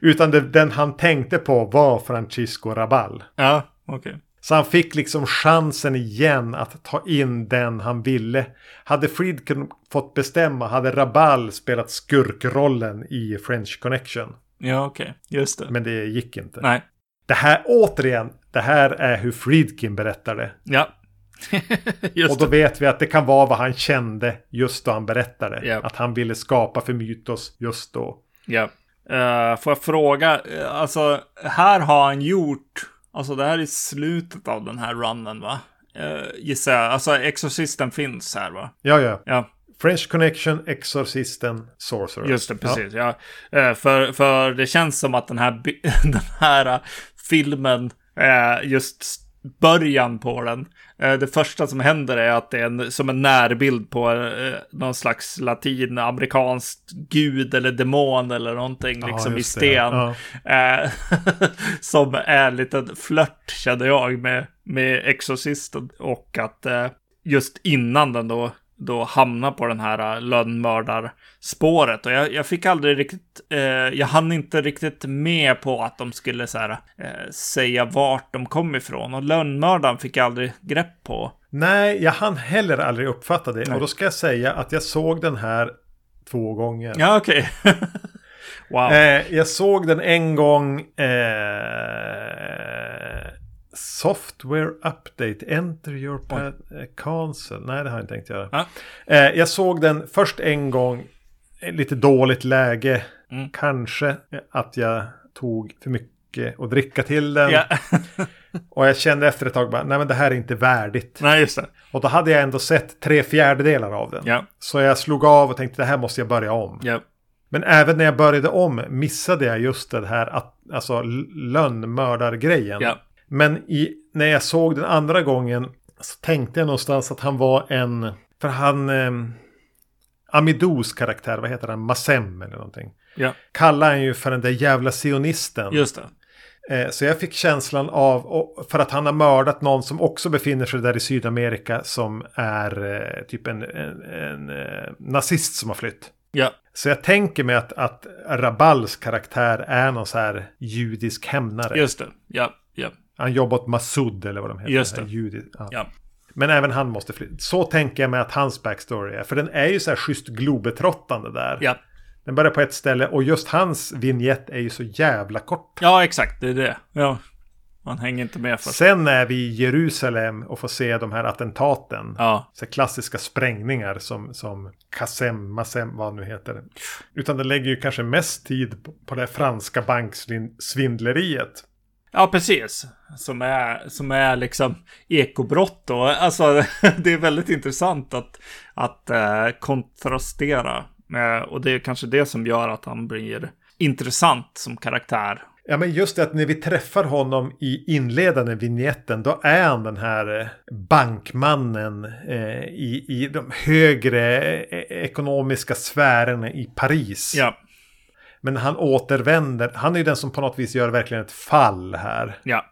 Utan det, den han tänkte på var Francisco Rabal. ja, okej. Så han fick liksom chansen igen att ta in den han ville. Hade Friedkin fått bestämma hade Rabal spelat skurkrollen i French Connection. Ja, okej. Just det. Men det gick inte. Nej. Det här återigen, det här är hur Friedkin berättade. Ja. (laughs) Just Och då det. vet vi att det kan vara vad han kände just då han berättade. Ja. Att han ville skapa för mytos just då. Ja. Uh, får jag fråga, eh, alltså här har han gjort, alltså det här är slutet av den här runnen va? Uh, gissar jag, alltså Exorcisten finns här va? Ja, ja. Ja, French Connection, Exorcisten, Sorcerer. just det, precis. Ja. Eh, för, för det känns som att den här, (laughs) den här eh, filmen, eh, just början på den, eh, det första som händer är att det är en, som en närbild på eh, någon slags latinamerikanskt gud eller demon eller någonting, Ja, liksom i sten. Ja. Eh, (laughs) som är en liten flört, känner jag, med, med Exorcisten. Och att just innan den då, då hamnar på den här uh, lönnmördarspåret. Och jag, jag fick aldrig riktigt, eh, jag hann inte riktigt med på att de skulle så här, eh, säga vart de kom ifrån. Och lönnmördaren fick jag aldrig grepp på. Nej, jag hann heller aldrig uppfatta det. Nej. Och då ska jag säga att jag såg den här två gånger. Ja, okej. (laughs) wow. Eh, jag såg den en gång eh, Software update, enter your pa- eh, cancel. Nej, det har jag inte tänkt göra. Ja. Eh, jag såg den först en gång, i lite dåligt läge. Mm. Kanske att jag tog för mycket att dricka till den. Ja. (laughs) Och jag kände efter ett tag bara, nej men det här är inte värdigt. Nej, just det. Och då hade jag ändå sett tre fjärdedelar av den. Ja. Så jag slog av och tänkte det här måste jag börja om. Ja. Men även när jag började om missade jag just det här att, alltså lönnmördargrejen. Ja. Men i, när jag såg den andra gången så tänkte jag någonstans att han var en, för han, eh, Amidous karaktär, vad heter han, Massem eller någonting. Ja. Kallar han ju för den där jävla sionisten. Just det. Eh, Så jag fick känslan av, för att han har mördat någon som också befinner sig där i Sydamerika som är eh, typ en, en, en eh, nazist som har flytt. Ja. Så jag tänker mig att, att Rabals karaktär är någon så här judisk hämnare. Just det. Ja. Han jobbar åt Massoud eller vad de heter. Just det. Judi, ja. Ja. Men även han måste fly. Så tänker jag mig att hans backstory är. För den är ju så här schysst globetrottande där. Ja. Den börjar på ett ställe och just hans vignett är ju så jävla kort. Ja, exakt. Det är det. Ja. Man hänger inte med för. Sen är vi i Jerusalem och får se de här attentaten. Ja. Så klassiska sprängningar som, som Kassem, Massem, vad nu heter. Utan det lägger ju kanske mest tid på det franska banksvindleriet. Ja, precis. Som är, som är liksom ekobrott och alltså (laughs) det är väldigt intressant att, att eh, kontrastera. Eh, och det är kanske det som gör att han blir intressant som karaktär. Ja men just det att när vi träffar honom i inledande vignetten då är han den här eh, bankmannen eh, i, i de högre eh, ekonomiska sfärerna i Paris. Ja, Men han återvänder, han är ju den som på något vis gör verkligen ett fall här. ja,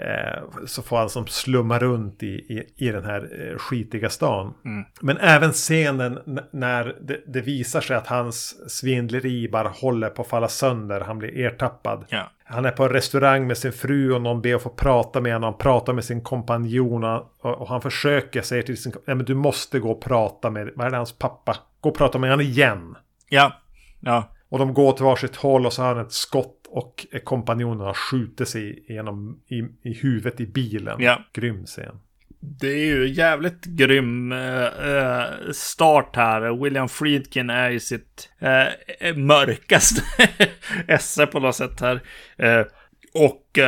Eh, så får han som slumma runt i, i, i den här eh, skitiga stan. Mm. Men även scenen när det, det visar sig att hans svindleri bara håller på att falla sönder. Han blir ertappad. ja, Han är på en restaurang med sin fru och någon ber att få prata med honom. Han pratar med sin kompanjon och, och han försöker säga till sin Nej men du måste gå och prata med, vad är det, hans pappa? Gå och prata med honom igen. ja, ja, Och de går till varsitt håll och så har han ett skott och kompanjonen har skjutit sig igenom i, i huvudet i bilen. Ja. Grym scen. Det är ju jävligt grym eh, start här. William Friedkin är i sitt eh, mörkaste (laughs) esse på något sätt här. Eh, och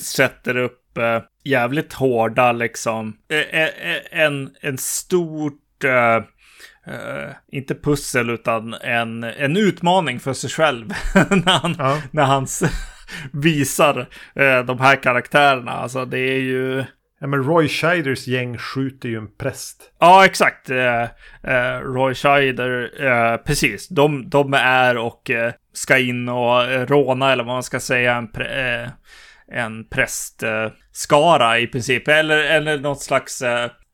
sätter upp jävligt hårda liksom. En, en stort... Eh, inte pussel utan en, en utmaning för sig själv. (laughs) när han, Ja. när han visar eh, de här karaktärerna. Alltså det är ju... Ja, men Roy Scheiders gäng skjuter ju en präst. Ja, exakt. Eh, Roy Scheider, precis. De, de är och ska in och råna, eller vad man ska säga, en, en prästskara i princip. Eller, eller något slags,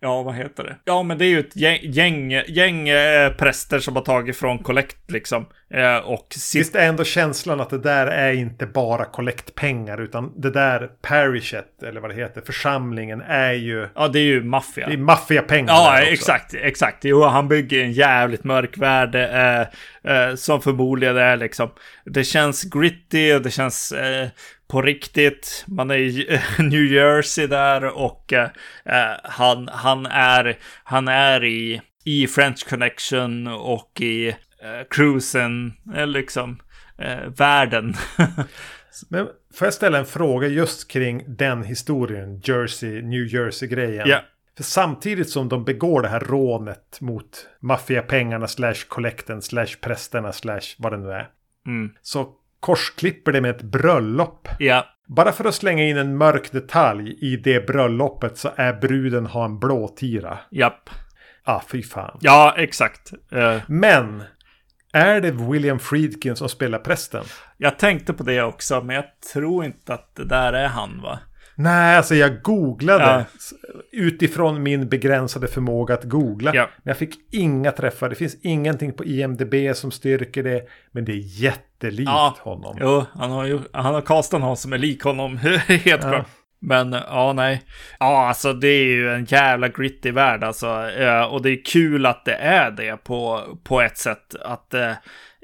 ja vad heter det? Ja, men det är ju ett gäng, gäng, gäng eh, präster som har tagit från kollekt liksom. Eh, och sitt, Visst är ändå känslan att det där är inte bara kollektpengar utan det där parishet eller vad det heter, församlingen är ju ja, det är ju maffia. det är maffiapengar. Ja, exakt, exakt. Jo, han bygger en jävligt mörk värld eh, eh, som förmodligen är liksom. Det känns gritty och det känns eh, på riktigt. Man är i (laughs) New Jersey där och eh, eh, han, han är, han är i, i French Connection och i eh, Cruisen, eh, liksom världen. (laughs) Men får jag ställa en fråga just kring den historien, Jersey, New Jersey-grejen? Ja. För samtidigt som de begår det här rånet mot maffiapengarna slash kollekten slash prästerna slash vad det nu är. Mm. Så korsklipper det med ett bröllop. Ja, Bara för att slänga in en mörk detalj i det bröllopet så är bruden har en blåtira. japp. Ah, fy fan. Ja, exakt. Eh, Men är det William Friedkin som spelar prästen? jag tänkte på det också, men jag tror inte att det där är han, va? Nej, alltså jag googlade Ja. utifrån min begränsade förmåga att googla. Ja. Men jag fick inga träffar. Det finns ingenting på IMDB som styrker det. Men det är jättelikt Ja. honom. Jo, han har ju, han har castat någon som är lik honom, (laughs) helt klart. Men ja, nej. Ja, alltså det är ju en jävla gritty värld alltså. Och det är kul att det är det på, på ett sätt. Att eh,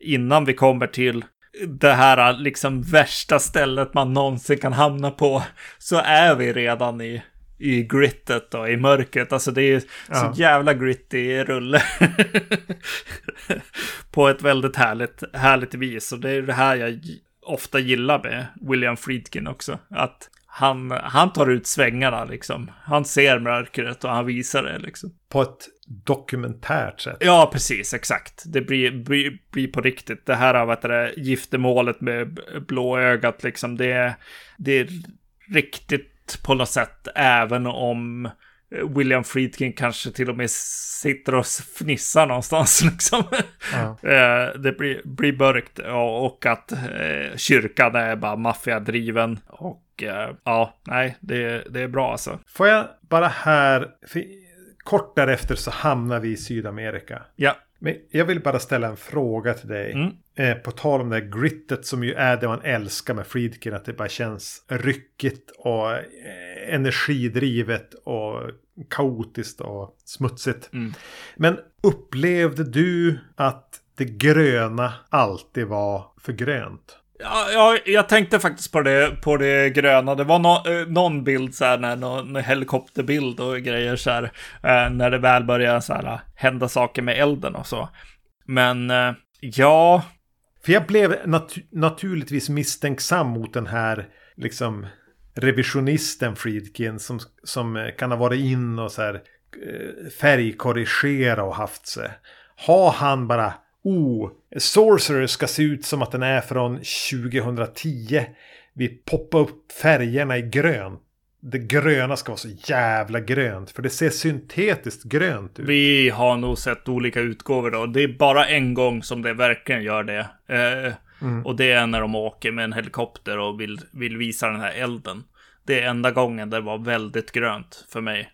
innan vi kommer till det här liksom värsta stället man någonsin kan hamna på så är vi redan i i grittet och i mörkret. Alltså det är ja. så jävla gritty rulle. (laughs) på ett väldigt härligt, härligt vis. Och det är det här jag ofta gillar med William Friedkin också. Att han, han tar ut svängarna liksom. Han ser mörkret och han visar det liksom. På ett dokumentärt sätt. Ja, precis, exakt. Det blir, blir, blir på riktigt. Det här av det, giftermålet med blåögat liksom. Det, det är riktigt på något sätt, även om William Friedkin kanske till och med sitter och fnissar någonstans (laughs) liksom. Ja. Eh, det blir, blir mörkt och att eh, kyrkan är bara maffiadriven. Och eh, ja, nej, det, det är bra alltså. Får jag bara här, kort därefter så hamnar vi i Sydamerika. Ja. Men jag vill bara ställa en fråga till dig. Mm. Eh, på tal om det här grittet som ju är det man älskar med Friedkin. Att det bara känns ryckigt och eh, energidrivet och kaotiskt och smutsigt. Mm. Men upplevde du att det gröna alltid var för grönt? Ja, ja, jag tänkte faktiskt på det, på det gröna. Det var no, eh, någon bild så här, när, någon helikopterbild och grejer så här, eh, när det väl börjar så här, hända saker med elden och så. Men eh, ja. För jag blev nat naturligtvis misstänksam mot den här liksom revisionisten Friedkin som, som kan ha varit in och så här eh, färgkorrigera och haft sig. Har han bara Oh, Sorcerer ska se ut som att den är från 2010. Vi poppar upp färgerna i grönt. Det gröna ska vara så jävla grönt. För det ser syntetiskt grönt ut. Vi har nog sett olika utgåvor då. Det är bara en gång som det verkligen gör det. Eh, mm. Och det är när de åker med en helikopter och vill, vill visa den här elden. Det är enda gången det var väldigt grönt för mig.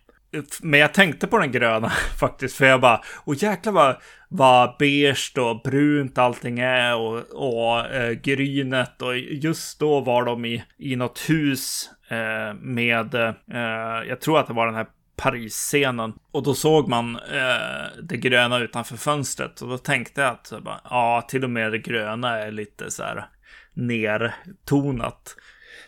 Men jag tänkte på den gröna (laughs) faktiskt, för jag bara, och jäklar vad, vad beige och brunt allting är och, och eh, grynet och just då var de i, i något hus eh, med, eh, jag tror att det var den här Paris-scenen. Och då såg man eh, det gröna utanför fönstret och då tänkte jag att bara, ja, till och med det gröna är lite så här nertonat.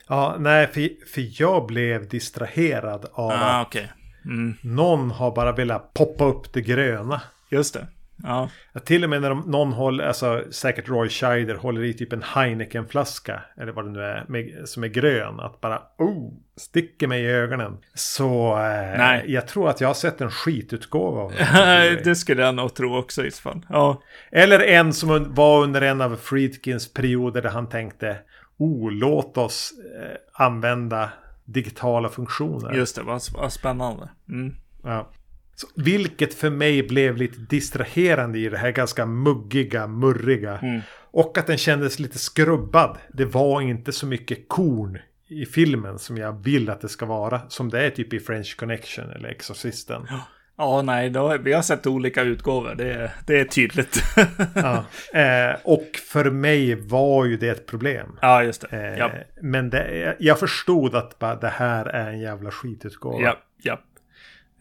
Ja, nej, för, för jag blev distraherad av ah, att okay. Mm. Någon har bara velat poppa upp det gröna. Just det. Ja. ja till och med när de, någon håller, alltså säkert Roy Scheider håller i typ en Heineken-flaska. Eller vad det nu är, med, som är grön. Att bara, oh, sticker mig i ögonen. Så eh, Nej. jag tror att jag har sett en skitutgåva av (laughs) det. det skulle jag nog tro också i så fall. Ja. Eller en som var under en av Friedkins perioder där han tänkte, oh, låt oss eh, använda digitala funktioner. Just det, vad, spännande. Mm. Ja. Så, vilket för mig blev lite distraherande i det här ganska muggiga, murriga. Mm. Och att den kändes lite skrubbad. Det var inte så mycket korn i filmen som jag vill att det ska vara. Som det är typ i French Connection eller Exorcisten. Ja. Ja, nej, då, vi har sett olika utgåvor. Det, det är tydligt. (laughs) ja. eh, och för mig var ju det ett problem. Ja, just det. Eh, ja. Men det, jag förstod att bara, det här är en jävla skitutgåva. Ja, ja.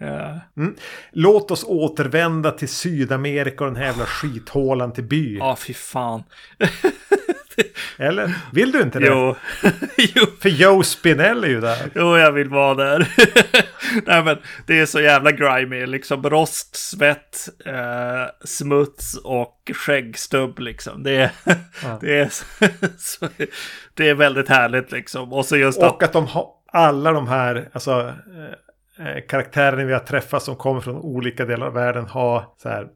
Uh. Mm. Låt oss återvända till Sydamerika och den här jävla skithålan till by. Ja, fy fan. (laughs) (laughs) Eller? Vill du inte det? Jo. (laughs) jo. För Joe Spinell är ju där. Jo, jag vill vara där. (laughs) Nej, men det är så jävla grimy. Liksom rost, svett, eh, smuts och skäggstubb liksom. Det är, ja. det, är så, det är väldigt härligt liksom. Och så just Och att, att de har alla de här, alltså eh, eh karaktärerna vi har träffat som kommer från olika delar av världen har så här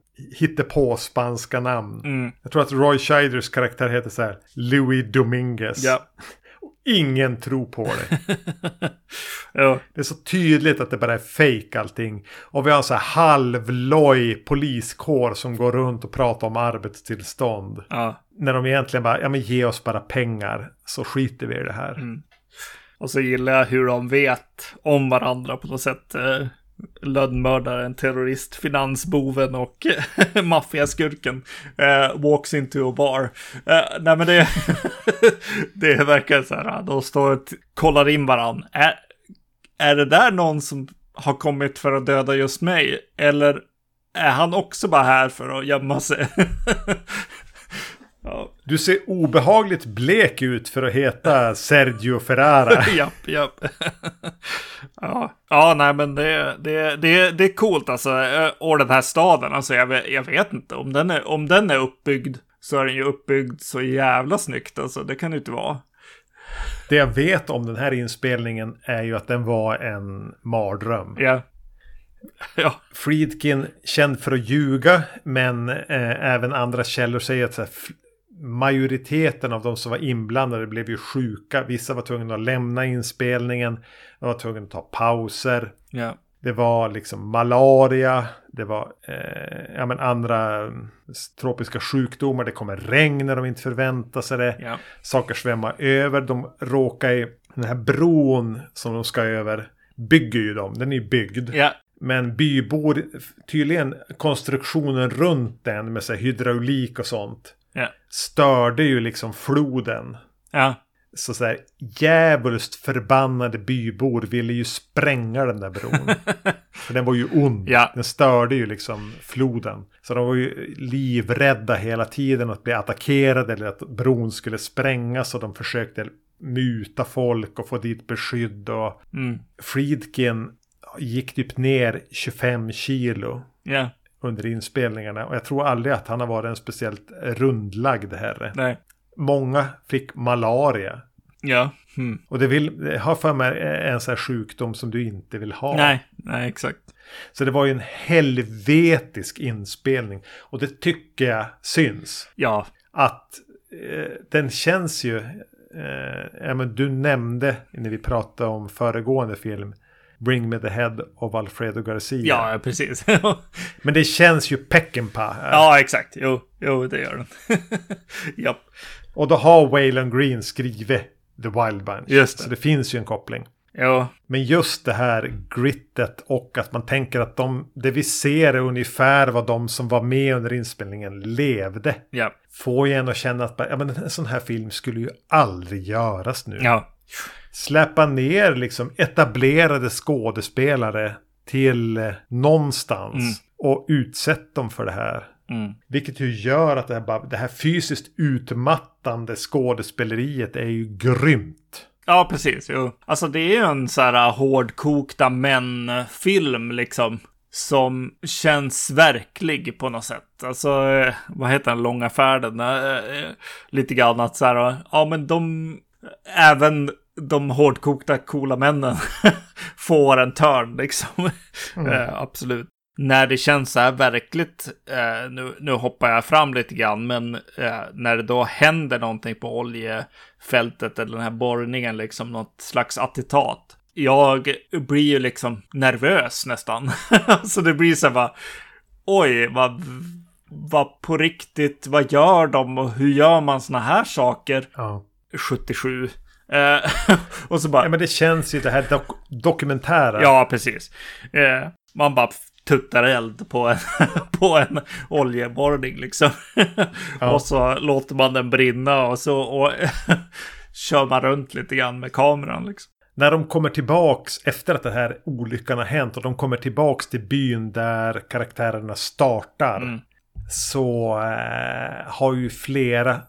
på spanska namn. Mm. Jag tror att Roy Scheiders karaktär heter så här Louis Dominguez. Ja. Ingen tror på det. (laughs) ja. Det är så tydligt att det bara är fake allting. Och vi har så här halvloj poliskår som går runt och pratar om arbetstillstånd. Ja. När de egentligen bara, ja men ge oss bara pengar så skiter vi i det här. Mm. Och så gillar jag hur de vet om varandra på något sätt. Eh, lönnmördaren, terrorist, finansboven och (laughs) maffiaskurken eh, walks into a bar. Eh, nej men det, (laughs) det verkar så här, de står och kollar in varandra. Är, är det där någon som har kommit för att döda just mig? Eller är han också bara här för att gömma sig? (laughs) Du ser obehagligt blek ut för att heta Sergio Ferrara. (laughs) japp, japp. ja. ja, nej men det, det, det, det är coolt alltså. Och den här staden, alltså jag vet, jag vet inte. Om den, är, om den är uppbyggd så är den ju uppbyggd så jävla snyggt alltså. Det kan det inte vara. Det jag vet om den här inspelningen är ju att den var en mardröm. Ja. Ja. Friedkin känd för att ljuga, men eh, även andra källor säger att så här, majoriteten av de som var inblandade blev ju sjuka. Vissa var tvungna att lämna inspelningen. De var tvungna att ta pauser. Ja. Det var liksom malaria. Det var eh, ja, men andra tropiska sjukdomar. Det kommer regn när de inte förväntar sig det. Ja. Saker svämmar över. De råkar i den här bron som de ska över. Bygger ju dem. Den är ju byggd. Ja. Men bybor, tydligen konstruktionen runt den med så hydraulik och sånt. Ja. Störde ju liksom floden. Ja. Så så här djävulskt förbannade bybor ville ju spränga den där bron. (laughs) För den var ju ond. Ja. Den störde ju liksom floden. Så de var ju livrädda hela tiden att bli attackerade eller att bron skulle sprängas. Och de försökte muta folk och få dit beskydd. Och Mm. Friedkin gick typ ner 25 kilo Ja. Under inspelningarna. Och jag tror aldrig att han har varit en speciellt rundlagd herre. Nej. Många fick malaria. Ja. Mm. Och det vill, har för mig en sån här sjukdom som du inte vill ha. Nej. Nej, exakt. Så det var ju en helvetisk inspelning. Och det tycker jag syns. Ja. Att eh, den känns ju... Eh, ja, men du nämnde när vi pratade om föregående film. Bring me the head of Alfredo Garcia. Ja, precis. (laughs) Men det känns ju Peckinpah. ja, exakt. Jo, jo, det gör den. (laughs) Japp. Och då har Waylon Green skrivit The Wild Bunch. Just det. Så det finns ju en koppling. Jo. Men just det här grittet och att man tänker att de, det vi ser är ungefär vad de som var med under inspelningen levde. Ja. Får ju en att känna att ja, men en sån här film skulle ju aldrig göras nu. Ja. Släppa ner liksom etablerade skådespelare till eh, någonstans. Mm. Och utsätt dem för det här. Mm. Vilket ju gör att det här, bara- det här fysiskt utmattande skådespeleriet är ju grymt. Ja, precis. Jo. Alltså det är ju en så här hårdkokta män-film liksom. Som känns verklig på något sätt. Alltså, eh, vad heter den långa färden? Eh, eh, lite grann att så här, ja men de, även de hårdkokta coola männen (laughs) får en törn liksom. Eh, absolut. När det känns så här verkligt, eh, nu, nu hoppar jag fram lite grann, men eh, när det då händer någonting på oljefältet eller den här borrningen, liksom något slags attentat. Jag blir ju liksom nervös nästan. (laughs) så det blir så här bara, oj, vad, vad på riktigt, vad gör de och hur gör man såna här saker? Ja. 77. Eh, (laughs) och så bara, ja men det känns ju det här dok dokumentära. Ja, precis. Eh, man bara tuttar eld på en, (laughs) på en oljeborrning liksom. och så låter man den brinna och så och (laughs) kör man runt lite grann med kameran liksom. När de kommer tillbaks efter att den här olyckan har hänt och de kommer tillbaks till byn där karaktärerna startar. Mm. Så eh, har ju flera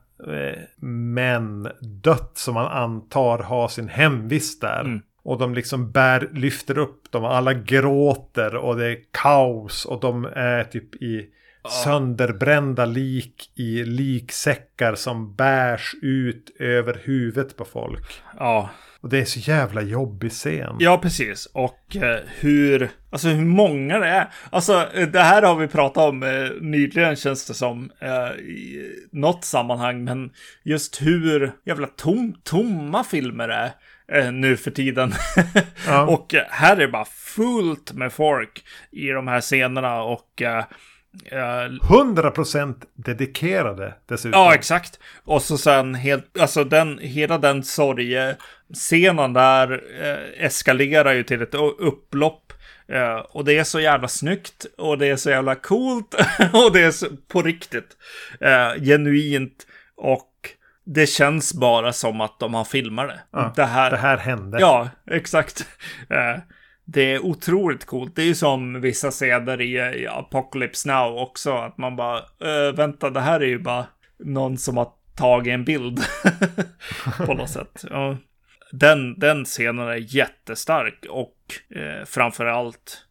män dött som man antar har sin hemvist där. Mm. Och de liksom bär, lyfter upp dem. Alla gråter och det är kaos. Och de är typ i sönderbrända lik i liksäckar som bärs ut över huvudet på folk. Ja, Och det är så jävla jobbig scen. ja precis. Och eh, hur, alltså hur många det är. Alltså eh, det här har vi pratat om eh, nyligen känns det som eh, i något sammanhang. Men just hur jävla tom, tomma filmer är eh, nu för tiden. Ja. (laughs) och eh, här är det bara fullt med folk i de här scenerna och eh, eh, 100% dedikerade dessutom. Ja, exakt. Och så sen helt, alltså den, hela den sorgescenen där eh, eskalerar ju till ett upplopp. Eh, och det är så jävla snyggt och det är så jävla coolt (laughs) och det är så, på riktigt eh, genuint och det känns bara som att de har filmat det. Ja, det här, Det här hände. Ja, exakt. Det är otroligt coolt. Det är ju som vissa seder i, i Apocalypse Now också. Att man bara, äh, vänta, det här är ju bara någon som har tagit en bild (laughs) på något sätt. Ja. Den, den scenen är jättestark och eh, framför allt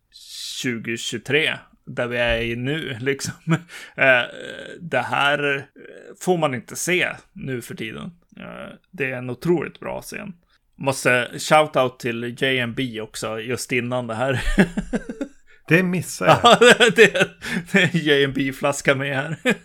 2023 där vi är i nu (laughs) liksom. Eh, det här eh, får man inte se nu för tiden. Eh, det är en otroligt bra scen. Måste shout-out till JMB också just innan det här. (laughs) Det missar jag. Ja, (laughs) det, det är JMB-flaska med här. (laughs)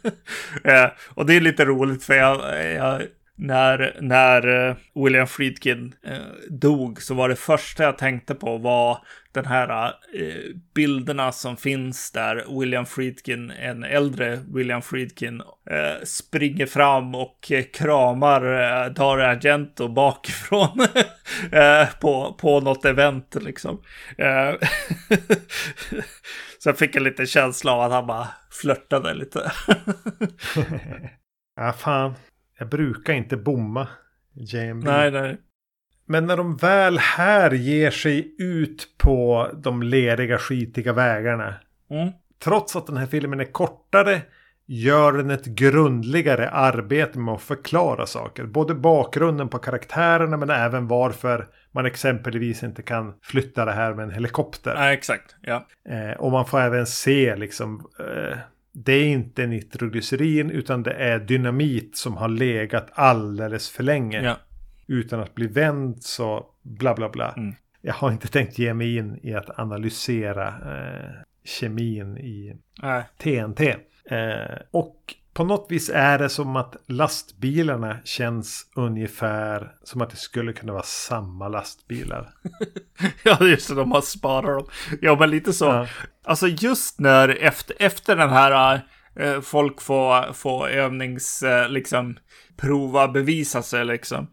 Eh, och det är lite roligt för jag, jag när, när eh, William Friedkin eh, dog så var det första jag tänkte på var den här eh, bilderna som finns där William Friedkin, en äldre William Friedkin, eh, springer fram och eh, kramar eh, Dario Argento bakifrån (laughs) eh, på, på något event liksom. Eh, (laughs) så jag fick en liten känsla av att han bara flörtade lite. (laughs) ja, fan. Jag brukar inte bomma JMB. Nej, nej. Men när de väl här ger sig ut på de leriga skitiga vägarna. Mm. Trots att den här filmen är kortare gör den ett grundligare arbete med att förklara saker. Både bakgrunden på karaktärerna men även varför man exempelvis inte kan flytta det här med en helikopter. Ja, exakt. Ja. Eh, och man får även se liksom eh, det är inte nitroglycerin utan det är dynamit som har legat alldeles för länge. Ja. Utan att bli vänd så bla bla bla. Mm. Jag har inte tänkt ge mig in i att analysera eh, kemin i Nej. TNT. Eh, och på något vis är det som att lastbilarna känns ungefär som att det skulle kunna vara samma lastbilar. (laughs) ja, just det, de har sparat dem. Ja, men lite så. Ja. Alltså just när efter, efter den här eh, folk får, får övnings, eh, liksom, prova, bevisa sig liksom.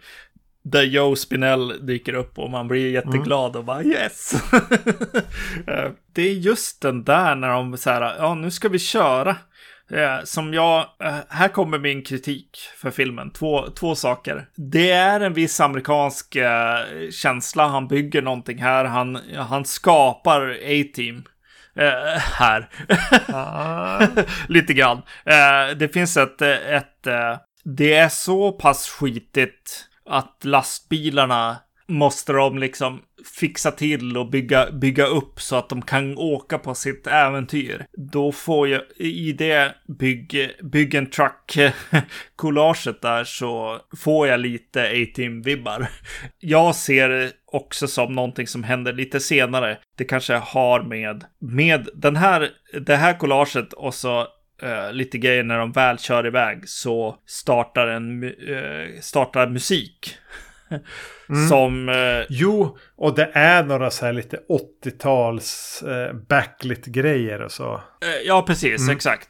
Där Joe Spinell dyker upp och man blir jätteglad och bara yes. (laughs) Eh, det är just den där när de så här, ja nu ska vi köra. Eh, som jag, eh, här kommer min kritik för filmen. Två, två saker. Det är en viss amerikansk eh, känsla. Han bygger någonting här. Han, han skapar A-team. Eh, här. Ah. (laughs) Lite grann. Eh, det finns ett, ett eh, det är så pass skitigt att lastbilarna måste de liksom fixa till och bygga, bygga upp så att de kan åka på sitt äventyr. Då får jag i det bygg, bygg en truck (laughs) collaget där så får jag lite A-team-vibbar. (laughs) Jag ser det också som någonting som händer lite senare. Det kanske har med, med den här, det här collaget och så Uh, lite grejer när de väl kör iväg så startar en uh, startar musik. (laughs) Mm. Som... Uh, Jo, och det är några så här lite 80-tals eh, backlit grejer och så. ja, precis, Mm. exakt.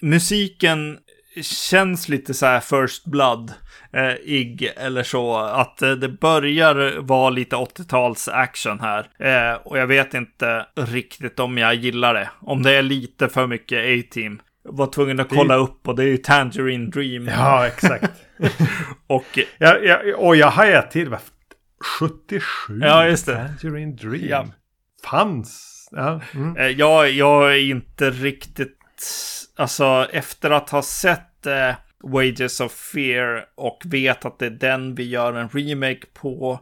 musiken känns lite så här First Blood. Uh, ig eller så. Att uh, det börjar vara lite 80-tals action här. Uh, och jag vet inte riktigt om jag gillar det. Om det är lite för mycket A-team. Var tvungen att Det kolla upp och det är ju Tangerine Dream. Ja, exakt. (laughs) Och ja, ja, och jag hajade till. va? 77? Ja, just det. Tangerine Dream. Ja. Fanns. Ja. Mm. Eh, jag, jag är inte riktigt... Alltså, efter att ha sett eh, Wages of Fear och vet att det är den vi gör en remake på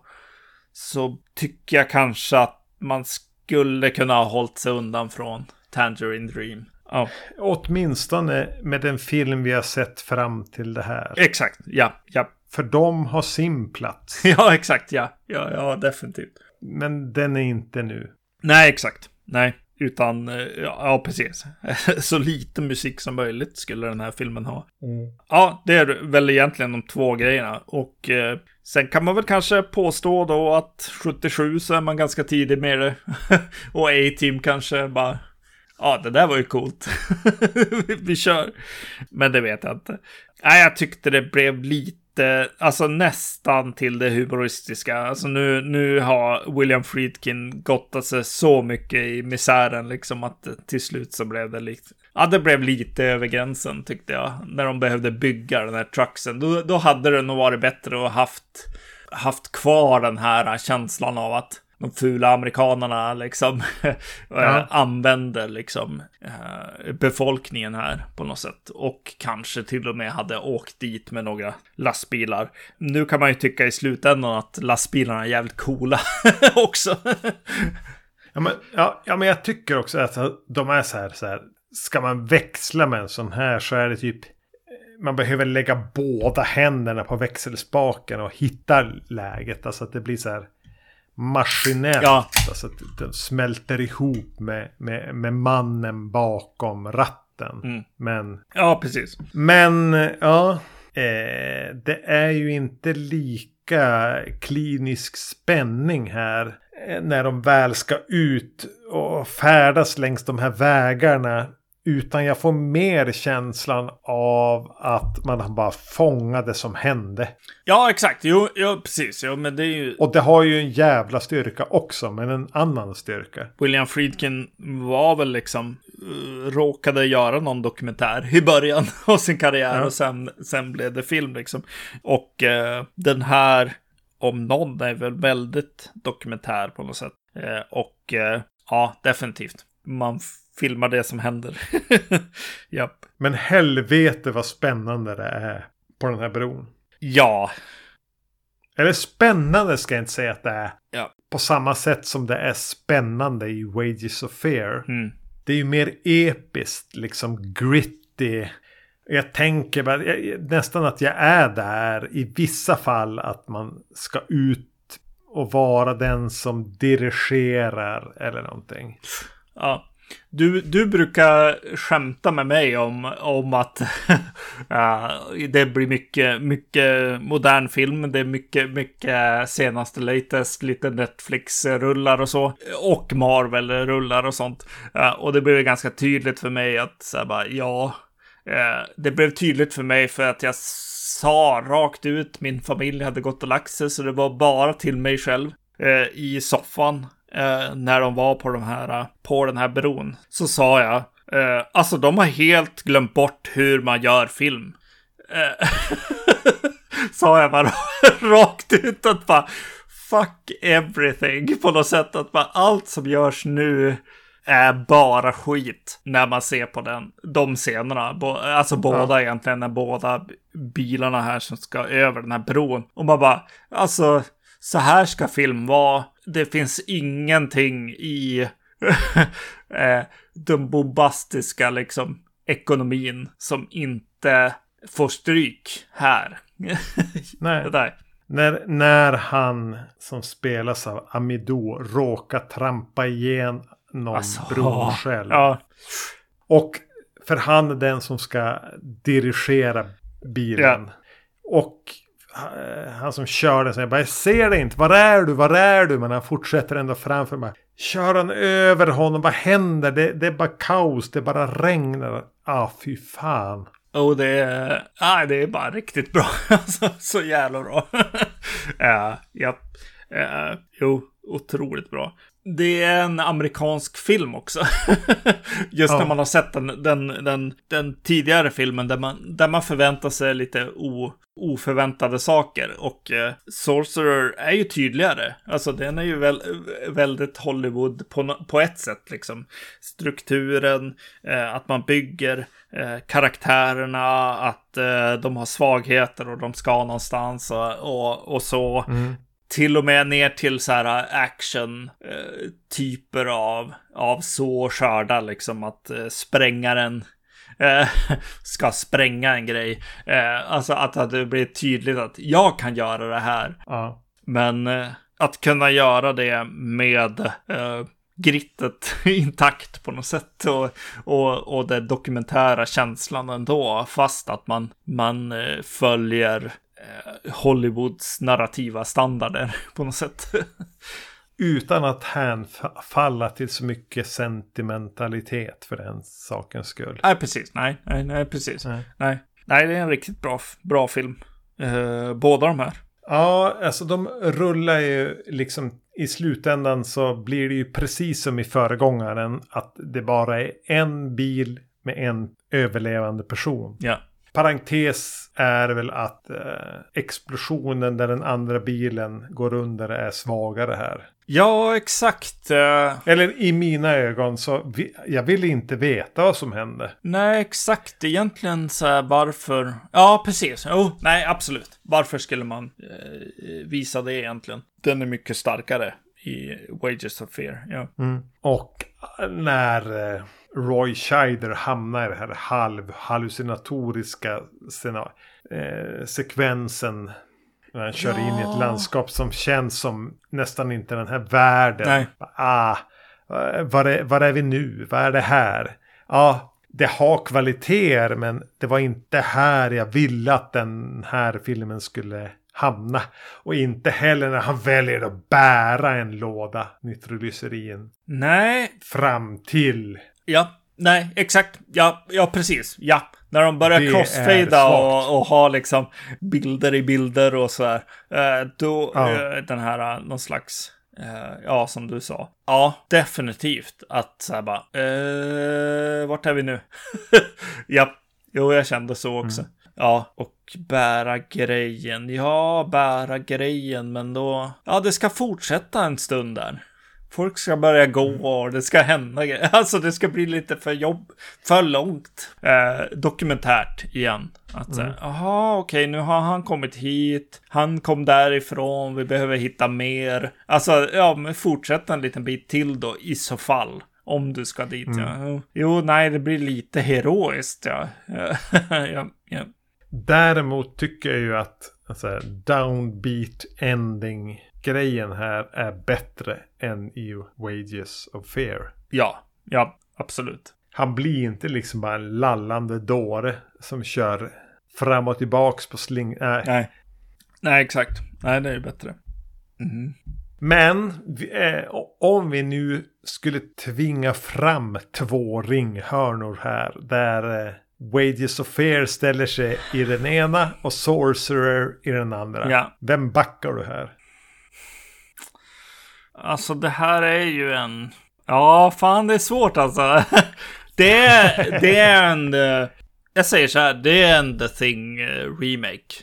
så tycker jag kanske att man skulle kunna ha hållit sig undan från Tangerine Dream. Ja, Åtminstone med den film vi har sett fram till det här. exakt. Ja, ja. För de har sin plats. (laughs) Ja, exakt. Ja, ja, ja definitivt. Men den är inte nu. Nej, exakt. Nej, utan eh, ja, precis. (laughs) Så lite musik som möjligt skulle den här filmen ha. Ja, det är väl egentligen de två grejerna. Och eh, sen kan man väl kanske påstå då att 77 så är man ganska tidig med det. (laughs) och A-Team kanske bara, ja det där var ju coolt. (laughs) Vi kör. Men det vet jag inte. Nej, jag tyckte det blev lite, alltså nästan till det humoristiska. Alltså nu, nu har William Friedkin gottat sig så mycket i misären liksom att till slut så blev det lite, ja det blev lite över gränsen tyckte jag. När de behövde bygga den här trucksen. Då, då hade det nog varit bättre att haft, haft kvar den här känslan av att de fula amerikanerna liksom (laughs) ja. använder liksom befolkningen här på något sätt. Och kanske till och med hade åkt dit med några lastbilar. Nu kan man ju tycka i slutändan att lastbilarna är jävligt coola (laughs) också. ja, men, ja, ja, men jag tycker också att de är så här, så här. Ska man växla med en sån här så är det typ man behöver lägga båda händerna på växelspaken och hitta läget. Alltså att det blir så här maskinellt. Ja. Alltså att den smälter ihop med, med, med mannen bakom ratten. Mm. Men... Ja, precis. Men, ja. Eh, det är ju inte lika klinisk spänning här. Eh, när de väl ska ut och färdas längs de här vägarna utan jag får mer känslan av att man bara fångade det som hände. Ja, exakt. Jo, jo precis. Jo, men det är ju... Och det har ju en jävla styrka också, men en annan styrka. William Friedkin var väl liksom uh, råkade göra någon dokumentär i början (laughs) av sin karriär ja. och sen, sen blev det film liksom. Och uh, den här, om någon, är väl väldigt dokumentär på något sätt. Uh, och ja, definitivt. Man filmar det som händer. (laughs) Japp. Men helvete vad spännande det är på den här bron. Ja. Eller spännande ska jag inte säga att det är. Ja. På samma sätt som det är spännande i Wages of Fear. Mm. Det är ju mer episkt, liksom gritty. Jag tänker bara, jag, nästan att jag är där i vissa fall att man ska ut och vara den som dirigerar eller någonting. Ja. Du, du brukar skämta med mig om, om att (laughs) det blir mycket, mycket modern film. Det är mycket, mycket senaste latest, lite Netflix-rullar och så. Och Marvel-rullar och sånt. Och det blev ganska tydligt för mig att så här, bara, ja, det blev tydligt för mig för att jag sa rakt ut min familj hade gått och lagt sig så det var bara till mig själv eh, i soffan eh, när de var på, de här, på den här bron, så sa jag, eh, alltså de har helt glömt bort hur man gör film. Eh, (laughs) sa jag bara (laughs) rakt ut att bara fuck everything på något sätt. Att bara allt som görs nu är bara skit när man ser på den, de scenerna. Alltså båda ja. egentligen, när båda bilarna här som ska över den här bron. Och man bara, alltså så här ska film vara. Det finns ingenting i (laughs) eh, den bombastiska liksom ekonomin som inte får stryk här. (laughs) Nej. När, när han som spelas av Amido råkar trampa igenom alltså, bron själv. Ja. Och för han är den som ska dirigera bilen. Ja. Och Eh, han som kör den jag bara jag ser dig inte. Var är du? Var är du? Men han fortsätter ändå framför mig. Kör han över honom? Vad händer? Det, det är bara kaos. Det bara regnar. Ah, fy fan. Och det är, ah, det är bara riktigt bra. (laughs) Alltså, så jävla bra. (laughs) ja, ja. Uh, jo, otroligt bra det är en amerikansk film också. (laughs) Just ja. när man har sett den, den, den, den, tidigare filmen där man, där man förväntar sig lite o, oförväntade saker. Och eh, Sorcerer är ju tydligare. Alltså den är ju väl, väldigt Hollywood på, på ett sätt liksom. Strukturen, eh, att man bygger eh, karaktärerna, att eh, de har svagheter och de ska någonstans och, och, och så. Mm till och med ner till så här action eh, typer av, av så skörda liksom att eh, sprängaren eh, (laughs) ska spränga en grej. Eh, alltså att, det blir tydligt att jag kan göra det här. Ja. Men eh, att kunna göra det med eh, grittet (laughs) intakt på något sätt och, och, och den dokumentära känslan ändå fast att man, man följer Hollywoods narrativa standarder (laughs) på något sätt. Utan att hänfalla till så mycket sentimentalitet för den sakens skull. Nej, precis. Nej, nej, nej precis. Nej. nej. nej det är en riktigt bra, bra film. Eh, båda de här. Ja, alltså de rullar ju liksom i slutändan så blir det ju precis som i föregångaren att det bara är en bil med en överlevande person. Ja. Parentes är väl att eh, explosionen där den andra bilen går under är svagare här. Ja, exakt. eh, Eller i mina ögon så vi, jag vill inte veta vad som hände. nej, exakt. Egentligen så här varför... Ja, precis. Jo, nej, absolut. Varför skulle man eh, visa det egentligen? Den är mycket starkare i Wages of Fear. Ja. Och när eh, Roy Scheider hamnar i den här halvhallucinatoriska eh, sekvensen. När han kör in i ett Ja. landskap som känns som nästan inte den här världen. Nej. Ah, var, är, var är vi nu? Vad är det här? Ja, det har kvaliteter men det var inte här jag ville att den här filmen skulle hamna. Och inte heller när han väljer att bära en låda nitroglycerin Nej, fram till. Ja, nej, exakt. Ja, ja, precis. Ja, när de börjar crossfada och, och ha liksom bilder i bilder och så här. Eh, då, Ja. eh, den här, eh, någon slags, ja, som du sa. Ja, definitivt. Att så här bara, eh, vart är vi nu? (laughs) ja, jo, jag kände så också. Mm. Ja, och bära grejen. Ja, bära grejen, men då... Ja, det ska fortsätta en stund där. Folk ska börja gå Mm. och det ska hända. (laughs) Alltså det ska bli lite för jobb, för långt. Eh, dokumentärt igen. Att Mm. jaha, okej, nu har han kommit hit. Han kom därifrån, vi behöver hitta mer. Alltså, ja, men fortsätta en liten bit till då, i så fall. Om du ska dit, Mm. ja. Jo, Jo, nej, det blir lite heroiskt, ja. (laughs) ja, ja. Däremot tycker jag ju att alltså, downbeat ending grejen här är bättre än i Wages of Fear. Ja, ja, absolut. Han blir inte liksom bara en lallande dåre som kör fram och tillbaks på sling... Nej. Nej. Nej, exakt. Nej, det är ju bättre. Mhm. Men eh, om vi nu skulle tvinga fram två ringhörnor här. Där eh, Wages of Fear ställer sig i den ena och Sorcerer i den andra. Ja. Vem backar du här? Alltså, det här är ju en... Ja, fan, det är svårt alltså. (laughs) det, är, det är en... eh, Jag säger så här, det är en The Thing eh, remake.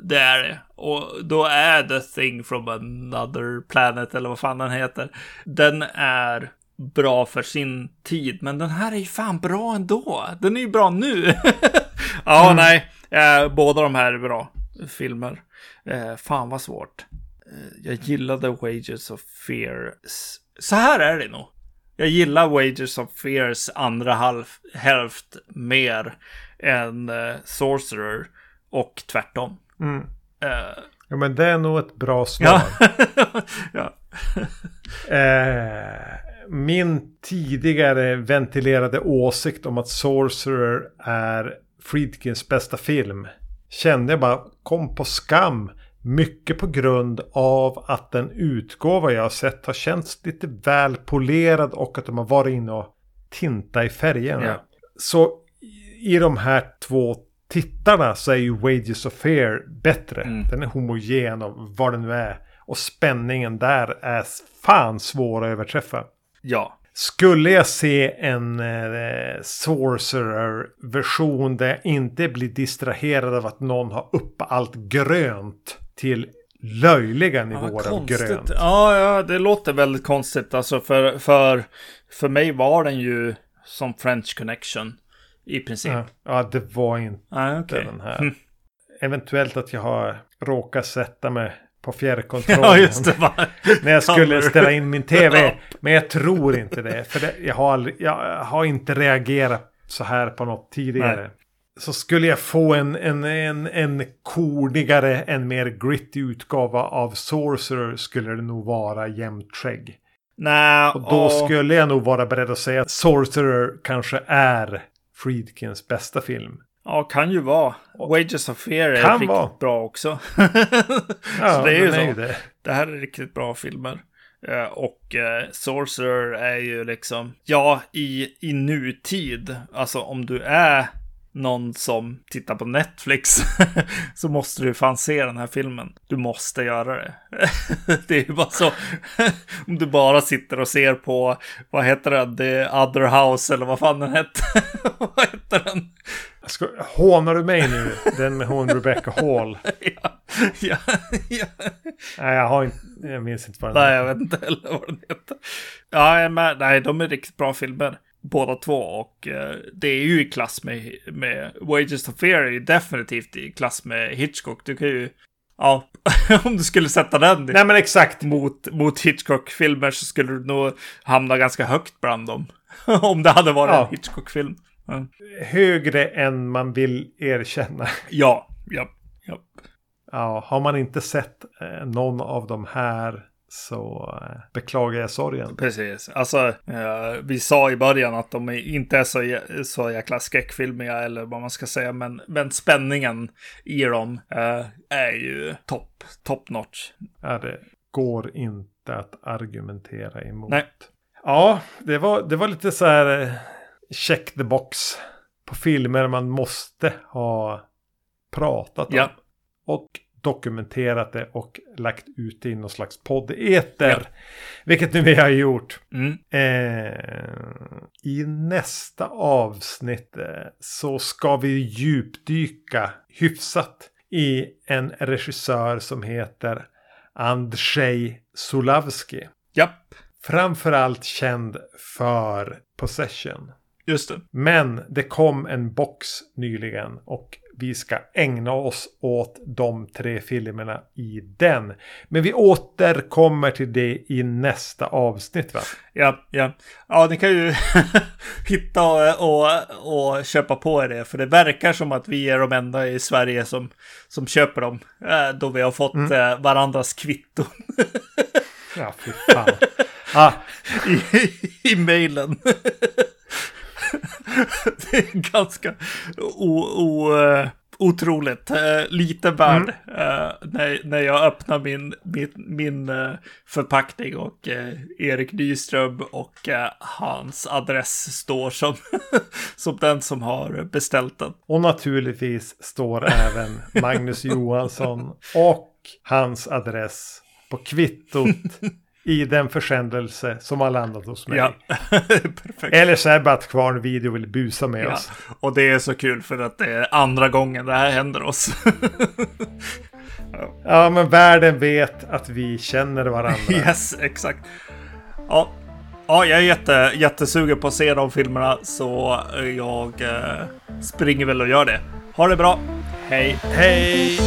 Det är det. Och då är The Thing from another planet, eller vad fan den heter. Den är bra för sin tid, men den här är ju fan bra ändå. Den är ju bra nu. (laughs) ja, nej. Eh, båda de här är bra filmer. Eh, fan vad svårt. Eh, Jag gillade Wages of Fear. Så här är det nog. Jag gillar Wages of Fears andra halv, hälft mer än eh, Sorcerer. Och tvärtom. Mm. Eh, Ja men det är nog ett bra svar. (laughs) ja. Eh, min tidigare ventilerade åsikt om att Sorcerer är Friedkins bästa film kände jag bara kom på skam. Mycket på grund av att den utgåva jag har sett har känts lite väl polerad och att de har varit inne och tinta i färgerna. Ja. Så i- i de här två tittarna så är ju Wages of Fear bättre. Mm. Den är homogen och vad det nu är. Och spänningen där är fan svår att överträffa. ja. Skulle jag se en eh, Sorcerer-version där jag inte blir distraherad av att någon har upp allt grönt till löjliga nivåer av grönt. Ja, ja, det låter väldigt konstigt. Alltså för, för, för mig var den ju som French Connection. I princip. Ja, ja, det var inte Ah, okej. den här. Mm. Eventuellt att jag har råkat sätta mig på (laughs) fjärrkontrollen. Ja, just det. Va? (laughs) När jag skulle ställa in min tv. (laughs) Ja. Men jag tror inte det. För det, jag, har aldrig, jag har inte reagerat så här på något tidigare. Nej. Så skulle jag få en, en, en, en kornigare, en mer gritty utgåva av Sorcerer skulle det nog vara jämnt skägg. Nej, Och då åh. skulle jag nog vara beredd att säga att Sorcerer kanske är Friedkins bästa film. Ja, kan ju vara. Wages of Fear är Kan riktigt vara. bra också. (laughs) Ja, så det är ju så. det. Det här är riktigt bra filmer. Eh, Och eh, Sorcerer är ju liksom, ja, i, i nutid, alltså om du är någon som tittar på Netflix (laughs) så måste du fan se den här filmen. Du måste göra det. (laughs) det är ju bara så. (laughs) Om du bara sitter och ser på, vad heter den, The Other House eller vad fan den hette. vad heter den? Ska, hånar du mig nu? Den med hon Rebecca Hall. ja, ja, ja. Nej, jag har inte, jag minns inte vad den Nej, jag vet inte heller vad den heter. Ja, men nej, de är riktigt bra filmer båda två och eh, det är ju i klass med, med Wages of Fear är ju definitivt i klass med Hitchcock. Du kan ju, ja, (laughs) om du skulle sätta den Nej men exakt. mot, mot Hitchcock-filmer så skulle du nog hamna ganska högt bland dem. (laughs) om det hade varit Ja. en Hitchcock-film. Ja. Högre än man vill erkänna. ja, ja, ja. Ja, har man inte sett eh, någon av de här så eh, beklagar jag sorgen. Precis. Alltså, eh, vi sa i början att de inte är så, så jäkla skräckfilmiga eller vad man ska säga, men, men spänningen i dem eh, är ju topp, top notch. Ja, det går inte att argumentera emot. Nej. Ja, det var, det var lite så här check the box på filmer man måste ha pratat om. Ja. Och dokumenterat det och lagt ut det i någon slags podd-eter. Ja. Vilket nu vi har gjort. Mm. Eh, I nästa avsnitt eh, så ska vi djupdyka hyfsat i en regissör som heter Andrzej Sulavski. Japp, Framförallt känd för Possession. just det. Men det kom en box nyligen och vi ska ägna oss åt de tre filmerna i den. Men vi återkommer till det i nästa avsnitt va? Ja, ja. Ja, ni kan ju (laughs) hitta och, och, och köpa på er det. För det verkar som att vi är de enda i Sverige som, som köper dem. eh, Då vi har fått eh, varandras kvitton Ja, fy fan. ah, (laughs) i, i mejlen. (laughs) det är ganska o, o, eh, otroligt. Eh, lite värd eh, när, när jag öppnar min, min, min förpackning och Erik Nyström och hans adress står som, (laughs) som den som har beställt den. och naturligtvis står även Magnus (laughs) Johansson och hans adress på kvittot (laughs) i den försändelse som har landat hos mig. Ja, (laughs) perfekt. Eller så är det bara att Kvarn Video vill busa med Ja. oss. Och det är så kul för att det är andra gången det här händer oss. (laughs) Ja, men världen vet att vi känner varandra. (laughs) Yes, exakt. Ja, ja jag är jätte, jättesugen på att se de filmerna så jag eh, springer väl och gör det. Ha det bra. Hej. Hej!